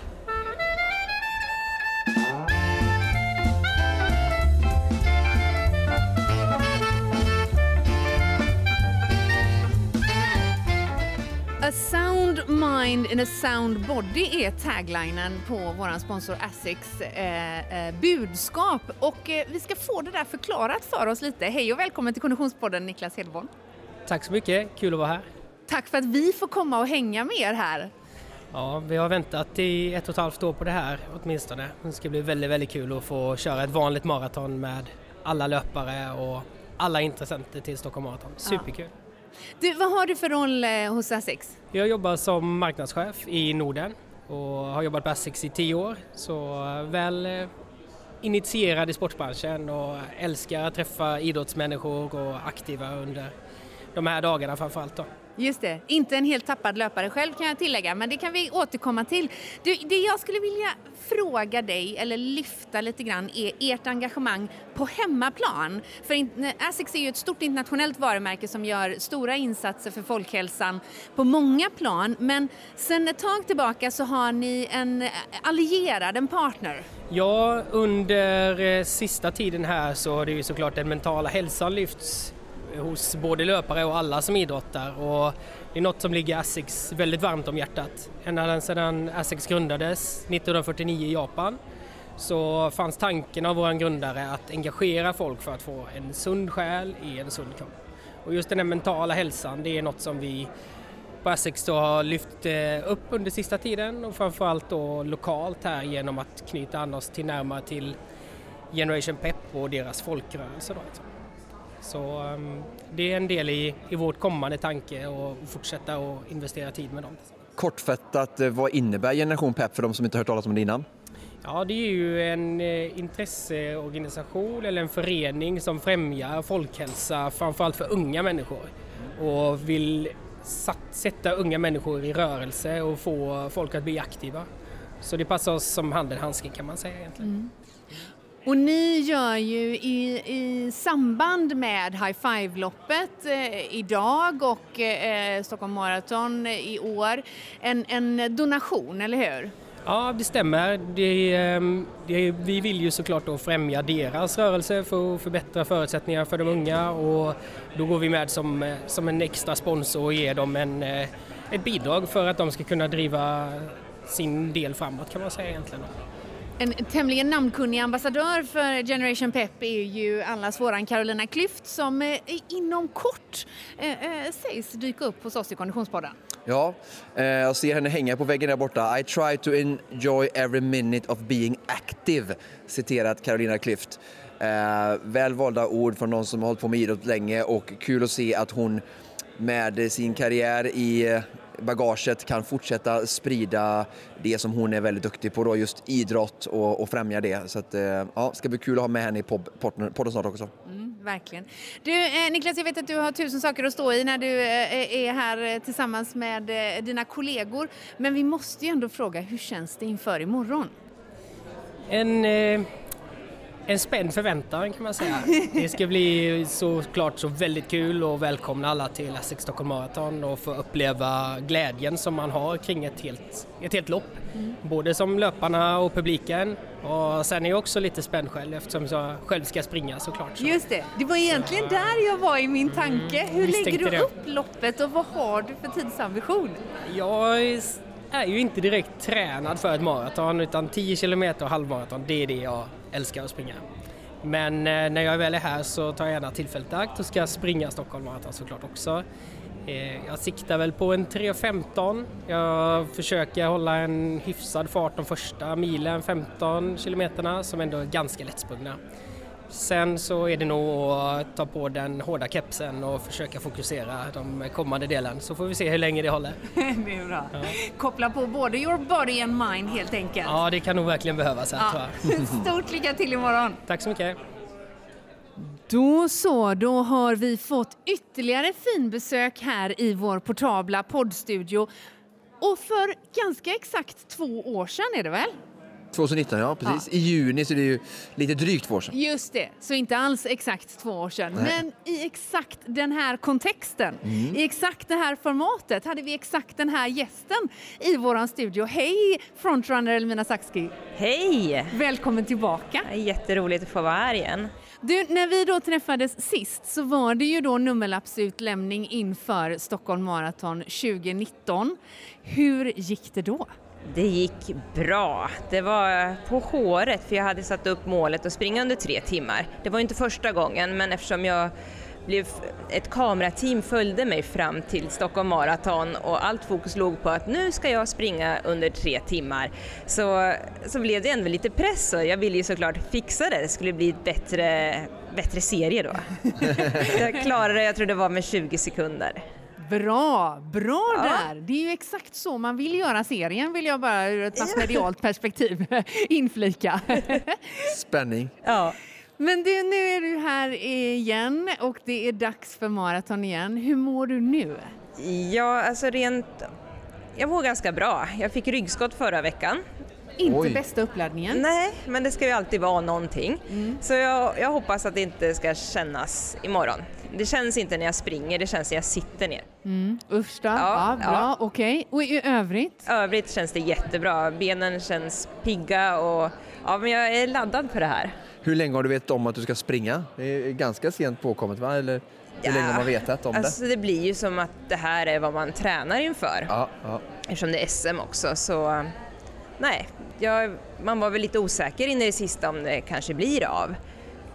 Mind in a sound body är taglinen på vår sponsor Asics eh, eh, budskap. Och eh, vi ska få det där förklarat för oss lite. Hej och välkommen till Konditionspodden Niklas Hedborn. Tack så mycket, kul att vara här. Tack för att vi får komma och hänga med er här. Ja, vi har väntat i ett och ett halvt år på det här åtminstone. Det ska bli väldigt, väldigt kul att få köra ett vanligt maraton med alla löpare och alla intressenter till Stockholm Marathon. Superkul! Ja. Du, vad har du för roll eh, hos Asics? Jag jobbar som marknadschef i Norden och har jobbat på Asics i tio år. Så eh, väl eh, initierad i sportbranschen och älskar att träffa idrottsmänniskor och aktiva under de här dagarna framförallt. Då. Just det, inte en helt tappad löpare själv kan jag tillägga, men det kan vi återkomma till. Du, det jag skulle vilja fråga dig, eller lyfta lite grann, är ert engagemang på hemmaplan. För Asics är ju ett stort internationellt varumärke som gör stora insatser för folkhälsan på många plan, men sen ett tag tillbaka så har ni en allierad, en partner. Ja, under eh, sista tiden här så har det ju såklart den mentala hälsan lyfts hos både löpare och alla som idrottar och det är något som ligger Asics väldigt varmt om hjärtat. Ända sedan Asics grundades 1949 i Japan så fanns tanken av vår grundare att engagera folk för att få en sund själ i en sund kropp. Och just den här mentala hälsan, det är något som vi på Essex då har lyft eh, upp under sista tiden och framförallt då lokalt här genom att knyta an oss till närmare till Generation Pep och deras folkrörelse. Då. Liksom. Så um, det är en del i, i vårt kommande tanke att fortsätta att investera tid med dem. Kortfattat, eh, vad innebär Generation Pep för de som inte hört talas om det innan? Ja, det är ju en eh, intresseorganisation eller en förening som främjar folkhälsa framförallt för unga människor och vill sätta unga människor i rörelse och få folk att bli aktiva. Så det passar oss som handen handske kan man säga egentligen. Mm. Och ni gör ju i, i samband med High Five-loppet eh, idag och eh, Stockholm Marathon i år en, en donation, eller hur? Ja, det stämmer. Det, ehm, det, vi vill ju såklart då främja deras rörelse för att förbättra förutsättningar för de unga och då går vi med som, eh, som en extra sponsor och ger dem en, eh, ett bidrag för att de ska kunna driva sin del framåt kan man säga egentligen. En tämligen namnkunnig ambassadör för Generation Pep är ju allas våran Carolina Klüft som eh, inom kort eh, eh, sägs dyka upp hos oss i Konditionspodden. Ja, eh, jag ser henne hänga på väggen där borta. I try to enjoy every minute of being active, citerat Carolina Klüft. Eh, väl valda ord från någon som har hållit på med idrott länge och kul att se att hon med sin karriär i eh, bagaget kan fortsätta sprida det som hon är väldigt duktig på, då, just idrott och, och främja det. Så att, eh, ja, det ska bli kul att ha med henne i podden snart också. Mm, verkligen. Du, eh, Niklas, jag vet att du har tusen saker att stå i när du eh, är här tillsammans med eh, dina kollegor. Men vi måste ju ändå fråga, hur känns det inför imorgon? En eh, en spänd förväntan kan man säga. Det ska bli såklart så väldigt kul och välkomna alla till Essex Stockholm Marathon och få uppleva glädjen som man har kring ett helt, ett helt lopp. Mm. Både som löparna och publiken och sen är jag också lite spänd själv eftersom jag själv ska springa såklart. Så. Just det, det var egentligen så. där jag var i min tanke. Mm, Hur lägger du det. upp loppet och vad har du för tidsambition? Jag är ju inte direkt tränad för ett maraton utan 10 kilometer och halvmaraton, det är det jag älskar att springa. Men eh, när jag väl är här så tar jag gärna tillfället i akt och ska springa Stockholm Marathon såklart också. Eh, jag siktar väl på en 3.15. Jag försöker hålla en hyfsad fart de första milen, 15 kilometerna, som ändå är ganska lättsprungna. Sen så är det nog att ta på den hårda kepsen och försöka fokusera de kommande delen så får vi se hur länge det håller. det är bra. Ja. Koppla på både your body and mind helt enkelt. Ja, det kan nog verkligen behövas här ja. tror jag. Stort lycka till imorgon! Tack så mycket! Då så, då har vi fått ytterligare finbesök här i vår portabla poddstudio. Och för ganska exakt två år sedan är det väl? 2019, ja precis. Ja. I juni, så det är ju lite drygt två år sedan. Just det, så inte alls exakt två år sedan. Nej. Men i exakt den här kontexten, mm. i exakt det här formatet hade vi exakt den här gästen i vår studio. Hej frontrunner Elmina Saxki! Hej! Välkommen tillbaka! Jätteroligt att få vara här igen. Du, när vi då träffades sist så var det ju då nummerlappsutlämning inför Stockholm Marathon 2019. Hur gick det då? Det gick bra. Det var på håret för jag hade satt upp målet att springa under tre timmar. Det var inte första gången men eftersom jag blev, ett kamerateam följde mig fram till Stockholm Marathon och allt fokus låg på att nu ska jag springa under tre timmar. Så, så blev det ändå lite press och jag ville ju såklart fixa det, det skulle bli ett bättre, bättre serie då. jag klarade det, jag tror det var med 20 sekunder. Bra, bra ja. där! Det är ju exakt så man vill göra serien vill jag bara ur ett massmedialt perspektiv inflika. Spänning. Ja. Men du, nu är du här igen och det är dags för maraton igen. Hur mår du nu? Ja, alltså rent... Jag mår ganska bra. Jag fick ryggskott förra veckan. Inte Oj. bästa uppladdningen. Nej, men det ska ju alltid vara någonting. Mm. Så jag, jag, hoppas att det inte ska kännas imorgon. Det känns inte när jag springer, det känns när jag sitter ner. Mm. Usch då. Ja, ja, bra, ja. okej. Okay. Och i övrigt? Övrigt känns det jättebra. Benen känns pigga och ja, men jag är laddad för det här. Hur länge har du vetat om att du ska springa? Det är ganska sent påkommet va? Eller hur ja, länge har man vetat om alltså det? Det blir ju som att det här är vad man tränar inför. Ja, ja. Eftersom det är SM också så nej, jag, man var väl lite osäker in i det sista om det kanske blir av.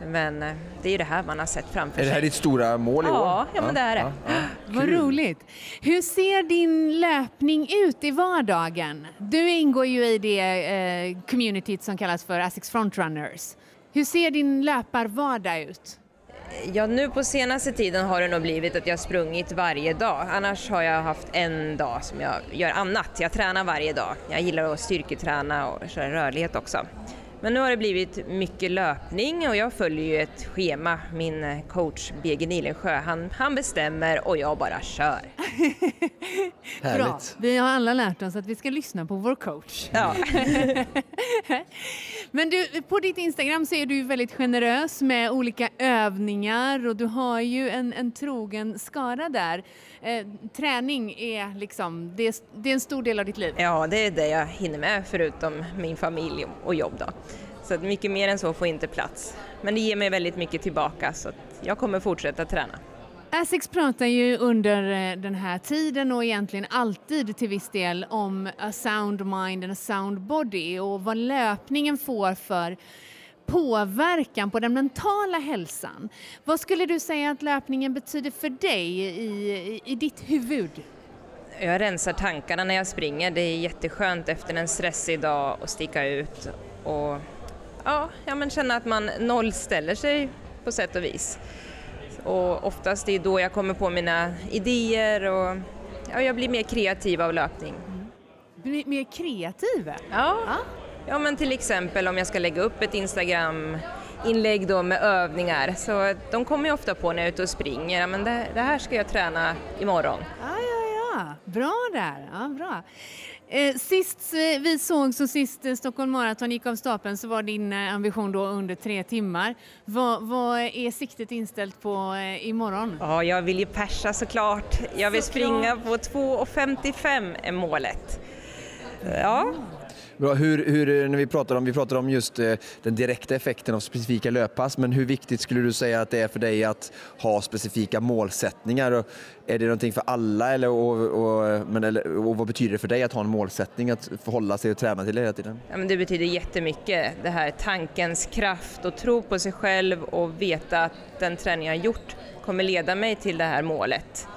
Men eh, det är ju det här man har sett framför sig. Är det här ditt stora mål i ja, år? Ja, men det är det. Ja, Vad roligt! Hur ser din löpning ut i vardagen? Du ingår ju i det eh, communityt som kallas för Asics Frontrunners. Hur ser din löparvardag ut? Ja, nu på senaste tiden har det nog blivit att jag sprungit varje dag. Annars har jag haft en dag som jag gör annat. Jag tränar varje dag. Jag gillar att styrketräna och köra rörlighet också. Men nu har det blivit mycket löpning och jag följer ju ett schema. Min coach BG Nilensjö, han, han bestämmer och jag bara kör. Bra. Vi har alla lärt oss att vi ska lyssna på vår coach. Ja. Men du, på ditt Instagram så är du väldigt generös med olika övningar och du har ju en, en trogen skara där. Eh, träning är liksom, det är, det är en stor del av ditt liv. Ja, det är det jag hinner med förutom min familj och jobb då. Så mycket mer än så får inte plats. Men det ger mig väldigt mycket tillbaka så jag kommer fortsätta träna. Asics pratar ju under eh, den här tiden och egentligen alltid till viss del om a sound mind and a sound body och vad löpningen får för påverkan på den mentala hälsan. Vad skulle du säga att löpningen betyder för dig i, i, i ditt huvud? Jag rensar tankarna när jag springer. Det är jätteskönt efter en stressig dag att sticka ut och ja, ja men känna att man nollställer sig på sätt och vis. Och oftast det är då jag kommer på mina idéer och ja, jag blir mer kreativ av löpning. Mm. Mer kreativ? Ja. ja. Men till exempel om jag ska lägga upp ett Instagram inlägg då med övningar så de kommer ju ofta på när jag är ute och springer, men det, det här ska jag träna imorgon. Ja, ja, ja, bra där, ja, bra. Eh, sist eh, vi såg så sist eh, Stockholm Marathon gick av stapeln så var din ambition då under tre timmar. Vad, vad är siktet inställt på imorgon? Ja, jag vill ju persa såklart. Jag vill såklart. springa på 2.55 är målet. Ja. Bra. Hur, hur, eh, när vi pratade om, vi pratade om just eh, den direkta effekten av specifika löppass, men hur viktigt skulle du säga att det är för dig att ha specifika målsättningar? Och är det någonting för alla eller, och, och, men, eller, och vad betyder det för dig att ha en målsättning att förhålla sig och träna till det hela tiden? Ja, men det betyder jättemycket, det här tankens kraft och tro på sig själv och veta att den träning jag gjort kommer leda mig till det här målet.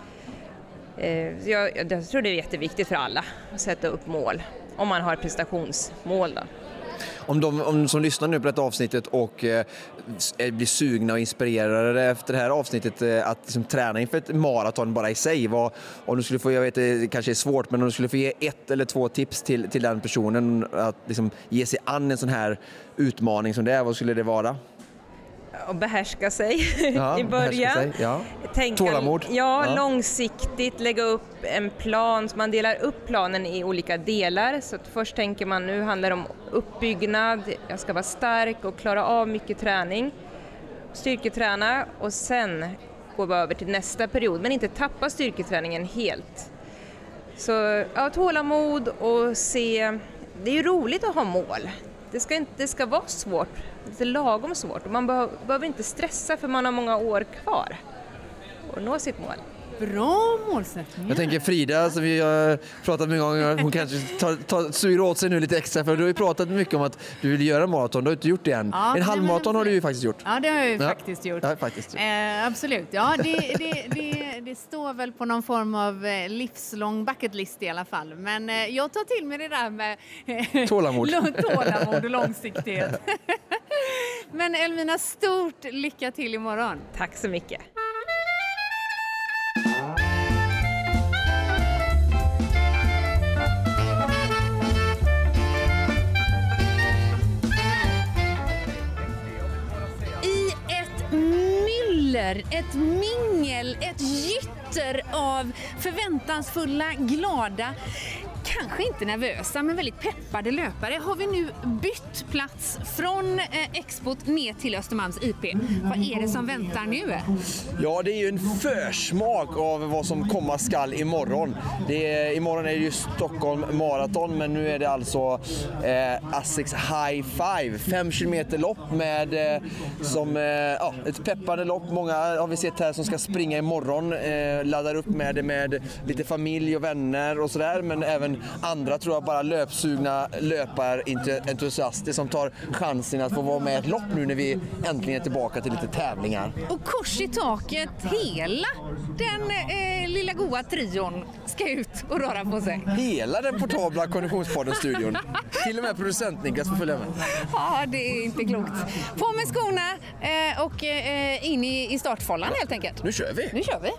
Eh, jag, jag tror det är jätteviktigt för alla att sätta upp mål om man har prestationsmål. Då. Om de om som lyssnar nu på detta avsnittet och eh, blir sugna och inspirerade efter det här avsnittet eh, att liksom, träna inför ett maraton bara i sig. Vad, om du skulle få, jag vet det kanske är svårt, men om du skulle få ge ett eller två tips till, till den personen att liksom, ge sig an en sån här utmaning som det är, vad skulle det vara? Och behärska sig ja, i början. Sig, ja. Tänka, Tålamod. Ja, ja, långsiktigt lägga upp en plan. Så man delar upp planen i olika delar. Så först tänker man nu handlar det om uppbyggnad, jag ska vara stark och klara av mycket träning. Styrketräna och sen går vi över till nästa period, men inte tappa styrketräningen helt. Så ja, tålamod och se, det är ju roligt att ha mål. Det ska, inte, det ska vara svårt, lite lagom svårt och man behöver, behöver inte stressa för man har många år kvar att nå sitt mål. Bra målsättning. Jag tänker Frida som vi har pratat med en gång, hon kanske tar, tar, suger åt sig nu lite extra för du har ju pratat mycket om att du vill göra maraton, du har inte gjort det än. Ja, en halvmaraton har du ju faktiskt gjort. Ja, det har jag ju Ja. faktiskt gjort. Ja, faktiskt. Eh, absolut. Ja, det, det, det, det står väl på någon form av eh, livslång bucketlist i alla fall. Men eh, jag tar till mig det där med eh, Tålamod. tålamod och långsiktighet. Men Elvina, stort lycka till imorgon. Tack så mycket. Myller, ett mingel, ett gytter av förväntansfulla, glada, kanske inte nervösa men väldigt peppade löpare har vi nu bytt plats från eh, Expot ner till Östermalms IP. Vad är det som väntar nu? Ja, det är ju en försmak av vad som komma skall imorgon. Det är, imorgon är det ju Stockholm Marathon, men nu är det alltså eh, Asics High Five. Fem kilometer lopp med eh, som, eh, ja, ett peppande lopp. Många har vi sett här som ska springa imorgon. Eh, laddar upp med det med lite familj och vänner och sådär. Men även andra tror jag bara löpsugna löparentusiaster som tar chansen att få vara med i ett lopp nu när vi äntligen är tillbaka till lite tävlingar. Och kors i taket, hela den eh, lilla goa trion ska ut och röra på sig. Hela den portabla Konditionspodden-studion. Till och med producent Niklas får följa med. Ja, det är inte klokt. På med skorna eh, och eh, in i, i startfållan helt enkelt. Nu kör vi! Nu kör vi!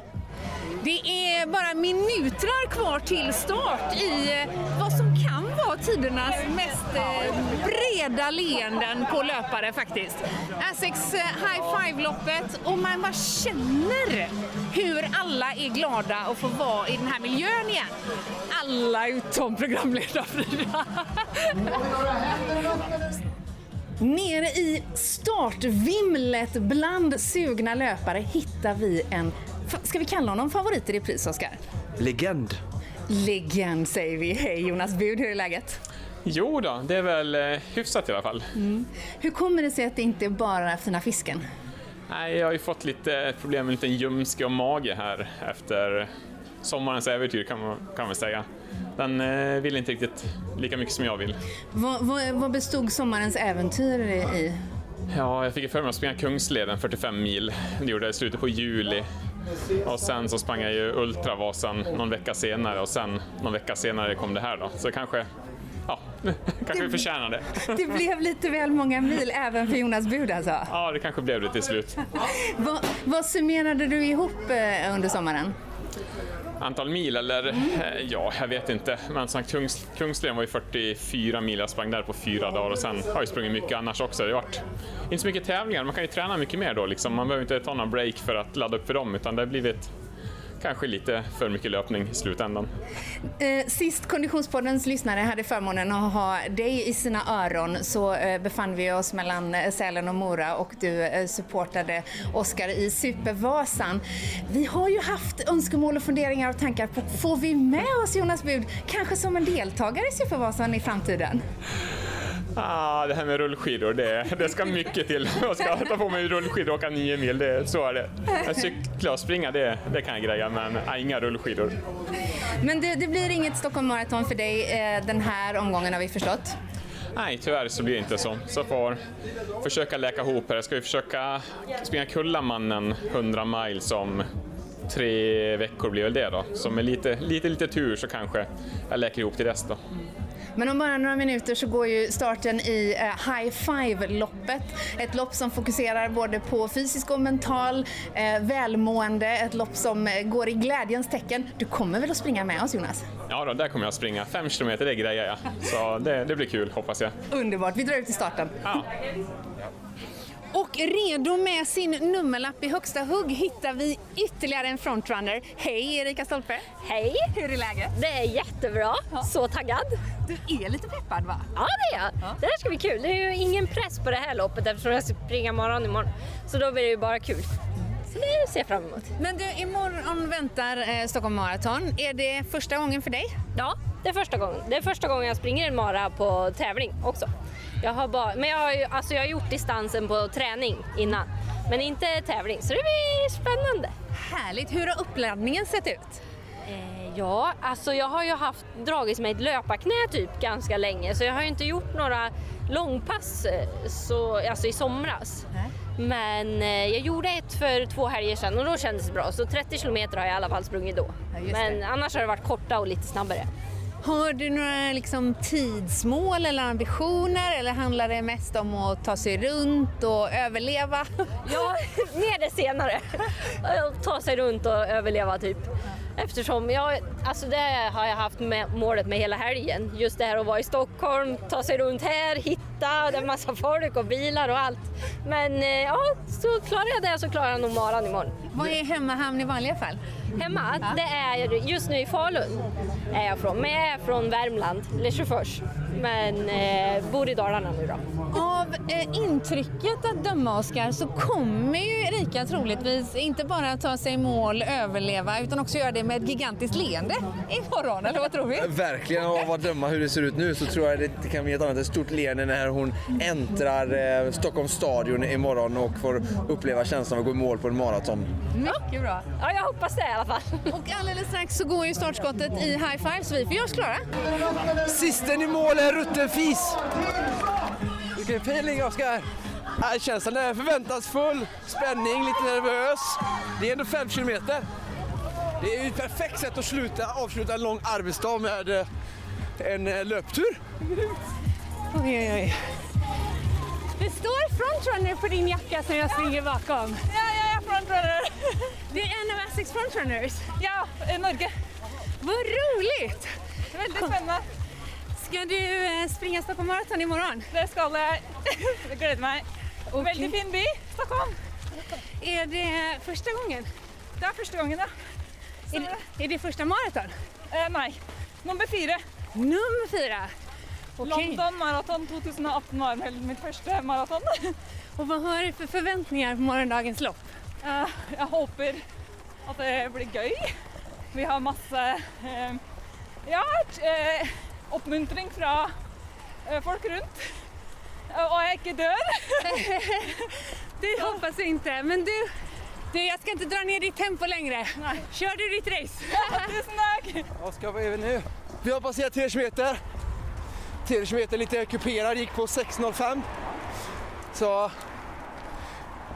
Det är bara minuter kvar till start i eh, vad som kan vara tidernas mest eh, breda leenden på löpare faktiskt. Essex eh, High Five-loppet och man bara känner hur alla är glada att få vara i den här miljön igen. Alla utom programledare Frida. Nere i startvimlet bland sugna löpare hittar vi en, ska vi kalla honom favorit i repris Oskar? Legend. Legend säger vi. Hej Jonas Bud, hur är läget? Jo då, det är väl eh, hyfsat i alla fall. Hur kommer det sig att det inte är bara fina fisken? Nej, jag har ju fått lite problem med en liten ljumske och mage här efter sommarens äventyr kan man, kan man säga. Den eh, vill inte riktigt lika mycket som jag vill. Vad, vad, vad bestod sommarens äventyr i? Ja, jag fick för mig att springa Kungsleden 45 mil. Det gjorde jag i slutet på juli. Och sen så sprang jag ju Ultravasan någon vecka senare och sen någon vecka senare kom det här då. Så kanske, ja, kanske vi förtjänar det. Det blev lite väl många mil även för Jonas Bud alltså. Ja, det kanske blev det till slut. Vad, vad summerade du ihop eh, under sommaren? Antal mil eller? Mm. Ja, jag vet inte. Men som sagt, Kungs, Kungsleden var ju 44 mil, jag sprang där på fyra dagar och sen har jag sprungit mycket annars också. Det har varit inte så mycket tävlingar, man kan ju träna mycket mer då liksom. Man behöver inte ta någon break för att ladda upp för dem utan det har blivit kanske lite för mycket löpning i slutändan. Eh, sist Konditionspoddens lyssnare hade förmånen att ha dig i sina öron så eh, befann vi oss mellan eh, Sälen och Mora och du supportade Oskar i Supervasan. Vi har ju haft önskemål och funderingar och tankar på, får vi med oss Jonas Bud kanske som en deltagare i Supervasan i framtiden? Ah, det här med rullskidor, det, det ska mycket till. Jag ska ta på mig rullskidor och åka nio mil, det, så är det. Men cykla och springa, det, det kan jag greja, men ah, inga rullskidor. Men det, det blir inget Stockholm Marathon för dig eh, den här omgången har vi förstått. Nej, tyvärr så blir det inte så. Så får försöka läka ihop här. Jag ska ju försöka springa Kullamannen 100 miles om tre veckor blir väl det då. Så med lite, lite, lite tur så kanske jag läker ihop till dess då. Men om bara några minuter så går ju starten i eh, High Five-loppet. Ett lopp som fokuserar både på fysisk och mental eh, välmående. Ett lopp som eh, går i glädjens tecken. Du kommer väl att springa med oss Jonas? Ja då, där kommer jag springa. Fem kilometer, det grejer jag. Så det, det blir kul, hoppas jag. Underbart, vi drar ut i starten. Ja. Och redo med sin nummerlapp i högsta hugg hittar vi ytterligare en frontrunner. Hej Erika Stolpe! Hej! Hur är läget? Det är jättebra. Så taggad. Du är lite peppad va? Ja, det är jag. Det här ska bli kul. Det är ju ingen press på det här loppet eftersom jag ska springa morgon imorgon. Så då blir det ju bara kul. Så det ser jag fram emot. Men du, imorgon väntar eh, Stockholm Marathon. Är det första gången för dig? Ja, det är första gången. Det är första gången jag springer en mara på tävling också. Jag har bara, men jag har, ju, alltså jag har gjort distansen på träning innan, men inte tävling, så det blir spännande. Härligt! Hur har uppladdningen sett ut? Eh, ja, alltså jag har ju haft dragits med ett löparknä typ ganska länge, så jag har ju inte gjort några långpass eh, så, alltså i somras. Men eh, jag gjorde ett för två helger sedan och då kändes det bra, så 30 kilometer har jag i alla fall sprungit då. just men annars har det varit korta och lite snabbare. Har du några liksom, tidsmål eller ambitioner eller handlar det mest om att ta sig runt och överleva? Ja, mer det senare. Ta sig runt och överleva typ. Eftersom jag, alltså det har jag haft med, målet med hela helgen. Just det här att vara i Stockholm, ta sig runt här, hitta, det är massa folk och bilar och allt. Men eh, ja, så klarar jag det så klarar jag nog maran imorgon. Vad är hemmahamn i vanliga fall? Hemma, det är just nu i Falun är jag från. Men jag är från Värmland, Lesjöfors. Men eh, bor i Dalarna nu då. Av eh, intrycket att döma, Oskar, så kommer ju Erika troligtvis inte bara ta sig i mål, överleva, utan också göra det med ett gigantiskt leende imorgon, eller vad tror vi? Verkligen, av att döma hur det ser ut nu så tror jag det kan bli ett annat ett stort leende när hon äntrar eh, Stockholms stadion imorgon och får uppleva känslan av att gå i mål på en maraton. Mycket bra. Ja, jag hoppas det alla fall. Och alldeles strax så går ju startskottet i high five, så vi får göra oss klara. Sisten i mål är rutten fis! Vilken feeling Oskar! Äh, Känslan är förväntansfull, spänning, lite nervös. Det är ändå fem kilometer. Det är ju ett perfekt sätt att sluta, avsluta en lång arbetsdag med eh, en eh, löptur. Oj, oj, oj. Det står frontrunner på din jacka som jag springer bakom. Frontrunner. Det är en av Essex frontrunners. Ja, i Norge. Vad roligt! Väldigt spännande. Ska du eh, springa Stockholm Marathon imorgon? Det ska jag. Jag gläder mig. Väldigt fin by, Stockholm. Är det första gången? Det är första gången, ja. Är det, är det första maraton? Eh, nej, nummer fyra. Nummer fyra. Okej. London Marathon 2018 var mitt första maraton. Och vad har du för förväntningar på morgondagens lopp? Eh, jag hoppas att det blir göj. Vi har massa eh, ja, eh, uppmuntring från eh, folk runt. Eh, Och jag inte dör. Det hoppas jag inte, men du, du, jag ska inte dra ner ditt tempo längre. Kör du ditt race? Tusen tack! Vad ska vi nu? Vi har passerat 3 kilometer. 3 kilometer lite kuperad, gick på 6.05. Så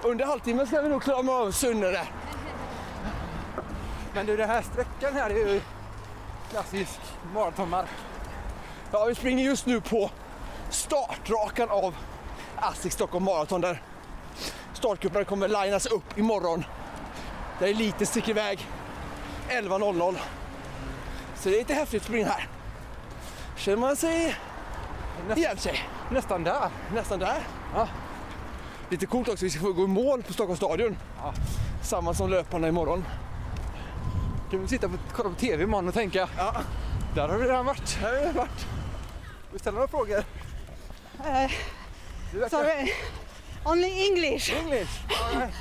under halvtimmen ska vi nog klara av Sunne där. Men du, den här sträckan här är ju klassisk maratonmark. Ja, vi springer just nu på startrakan av Asics Stockholm Marathon där startgrupperna kommer linas upp imorgon. Där eliten sticker iväg 11.00. Så det är lite häftigt att springa här. Känner man sig igen sig. Nästan där. Nästan där. Ja. Lite coolt också, vi ska få gå i mål på Stockholms stadion. Samma som löparna imorgon. Kan vi sitta och kolla på TV imorgon och tänka, Ja, där har vi redan varit. här har vi varit. Vi ställer några frågor. Uh, verkar- sorry, only English English. Right.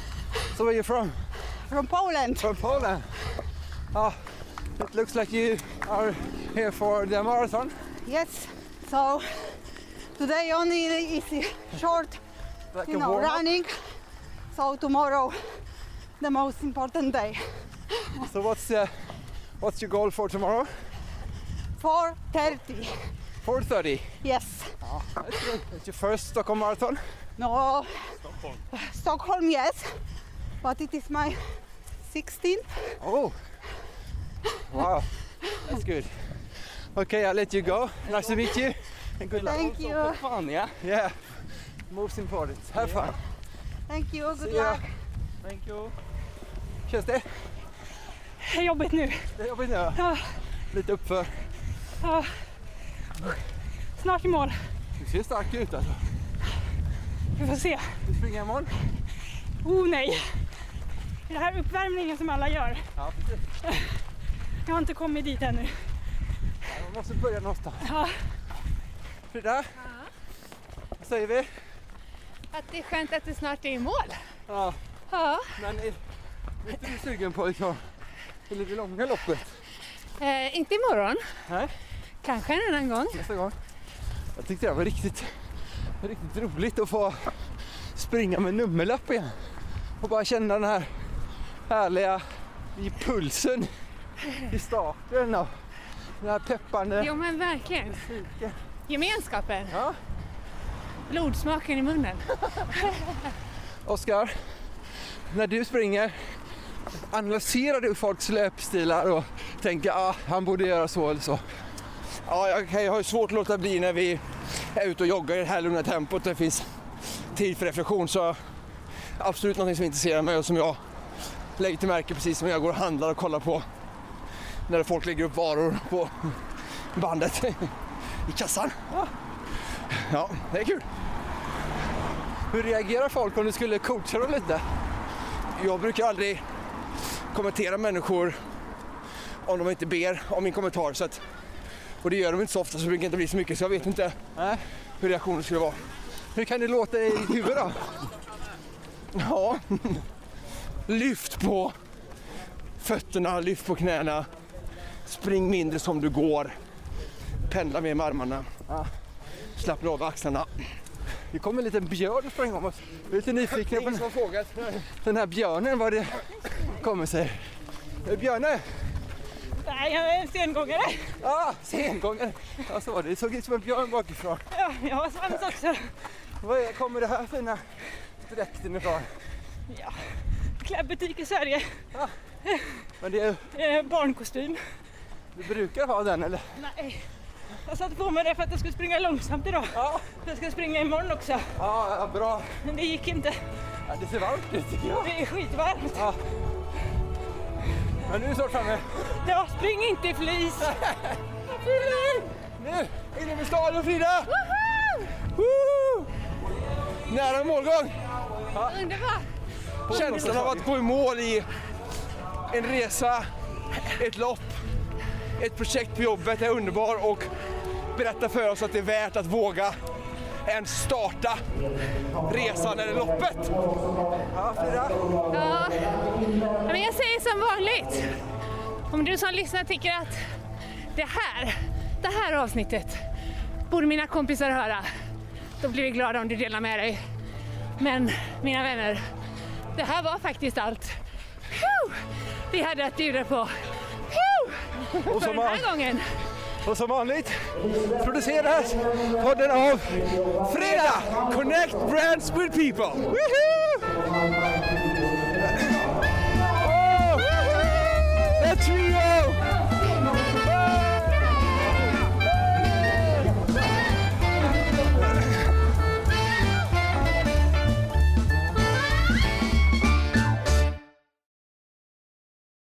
So where are you from? from Poland. From Poland. Ah, it looks like you are here for the marathon. Yes, so today only is short, Like you a know, warm-up. running. So tomorrow, the most important day. So what's uh, what's your goal for tomorrow? 4:30. 4:30. Yes. That's good. It's your first Stockholm marathon. No. Stockholm. Stockholm, yes, but it is my 16th. Oh. Wow. That's good. Okay, I'll let you go. Nice to meet you. And good luck. Thank you. Fun, yeah. Yeah. Most important. Have fun. Thank you. Good See ya. luck. Thank you. Känns det? Jobbigt nu. Det är jobbigt nu. Ja. Lite uppför. Ja. Snart i mål. Du ser stark ut alltså. Vi får se. Du springer imorgon? Oh nej! Det här uppvärmningen som alla gör. Ja, precis. Jag har inte kommit dit ännu. Man måste börja någonstans. Ja. Frida? Vad säger vi? Att det är skönt att du snart är i mål. Ja, Ja. men är, är inte du sugen på liksom, det lite långa loppet? Eh, inte imorgon. Nej. Kanske en annan gång. Nästa gång. Jag tyckte det var riktigt, riktigt roligt att få springa med nummerlapp igen. Och bara känna den här härliga i pulsen i starten och den här peppande Jo men verkligen. musiken. Gemenskapen. Ja. Blodsmaken i munnen. Oskar, när du springer, analyserar du folks löpstilar och tänker ah, han borde göra så eller så? Ja, jag, har ju svårt att låta bli när vi är ute och joggar i det här lugna tempot. Det finns tid för reflektion. Så absolut någonting som intresserar mig och som jag lägger till märke precis som jag går och handlar och kollar på när folk lägger upp varor på bandet i kassan. Ja, det är kul. Hur reagerar folk om du skulle coacha dem lite? Jag brukar aldrig kommentera människor om de inte ber om min kommentar. Så att, och det gör de inte så ofta så det brukar inte bli så mycket så jag vet inte hur reaktionen skulle vara. Hur kan det låta i ditt huvud då? Ja, lyft på fötterna, lyft på knäna. Spring mindre som du går. Pendla mer med armarna. Slappna av axlarna. Det kom en liten björn och sprang om oss. Vi är lite nyfikna på frågat. den här björnen, vad det kommer sig. Eh, Björne! Nej, jag är en sengångare. Ah, sengångare! Ja, så var det. Det såg ut som en björn bakifrån. Ja, jag har svans också. Var är- kommer det här fina dräkten ifrån? Ja, klädbutik i Sverige. Men det är, Eh, barnkostym. du brukar ha den eller? Nej, jag satte på mig det för att jag skulle springa långsamt idag. Ja. Jag ska springa imorgon också. Ja, ja bra. Men det gick inte. Ja, det ser varmt ut tycker jag. Det är skitvarmt. Ja. Men nu är du snart framme. Ja, spring inte i flis. Nu, inne med staden Frida! Woo! Nära målgång! Underbart! Känslan av att gå i mål i en resa, ett lopp, ett projekt på jobbet är underbar och berättar för oss att det är värt att våga ens starta resan eller loppet. Ja, Frida. Ja, men jag säger som vanligt. Om du som lyssnar tycker att det här, det här avsnittet borde mina kompisar höra, då blir vi glada om du delar med dig. Men mina vänner, det här var faktiskt allt vi hade att bjuda på Och för den här man... gången. Och som vanligt produceras podden av Fredag! Connect Brands with People! Woohoo! Oh! The!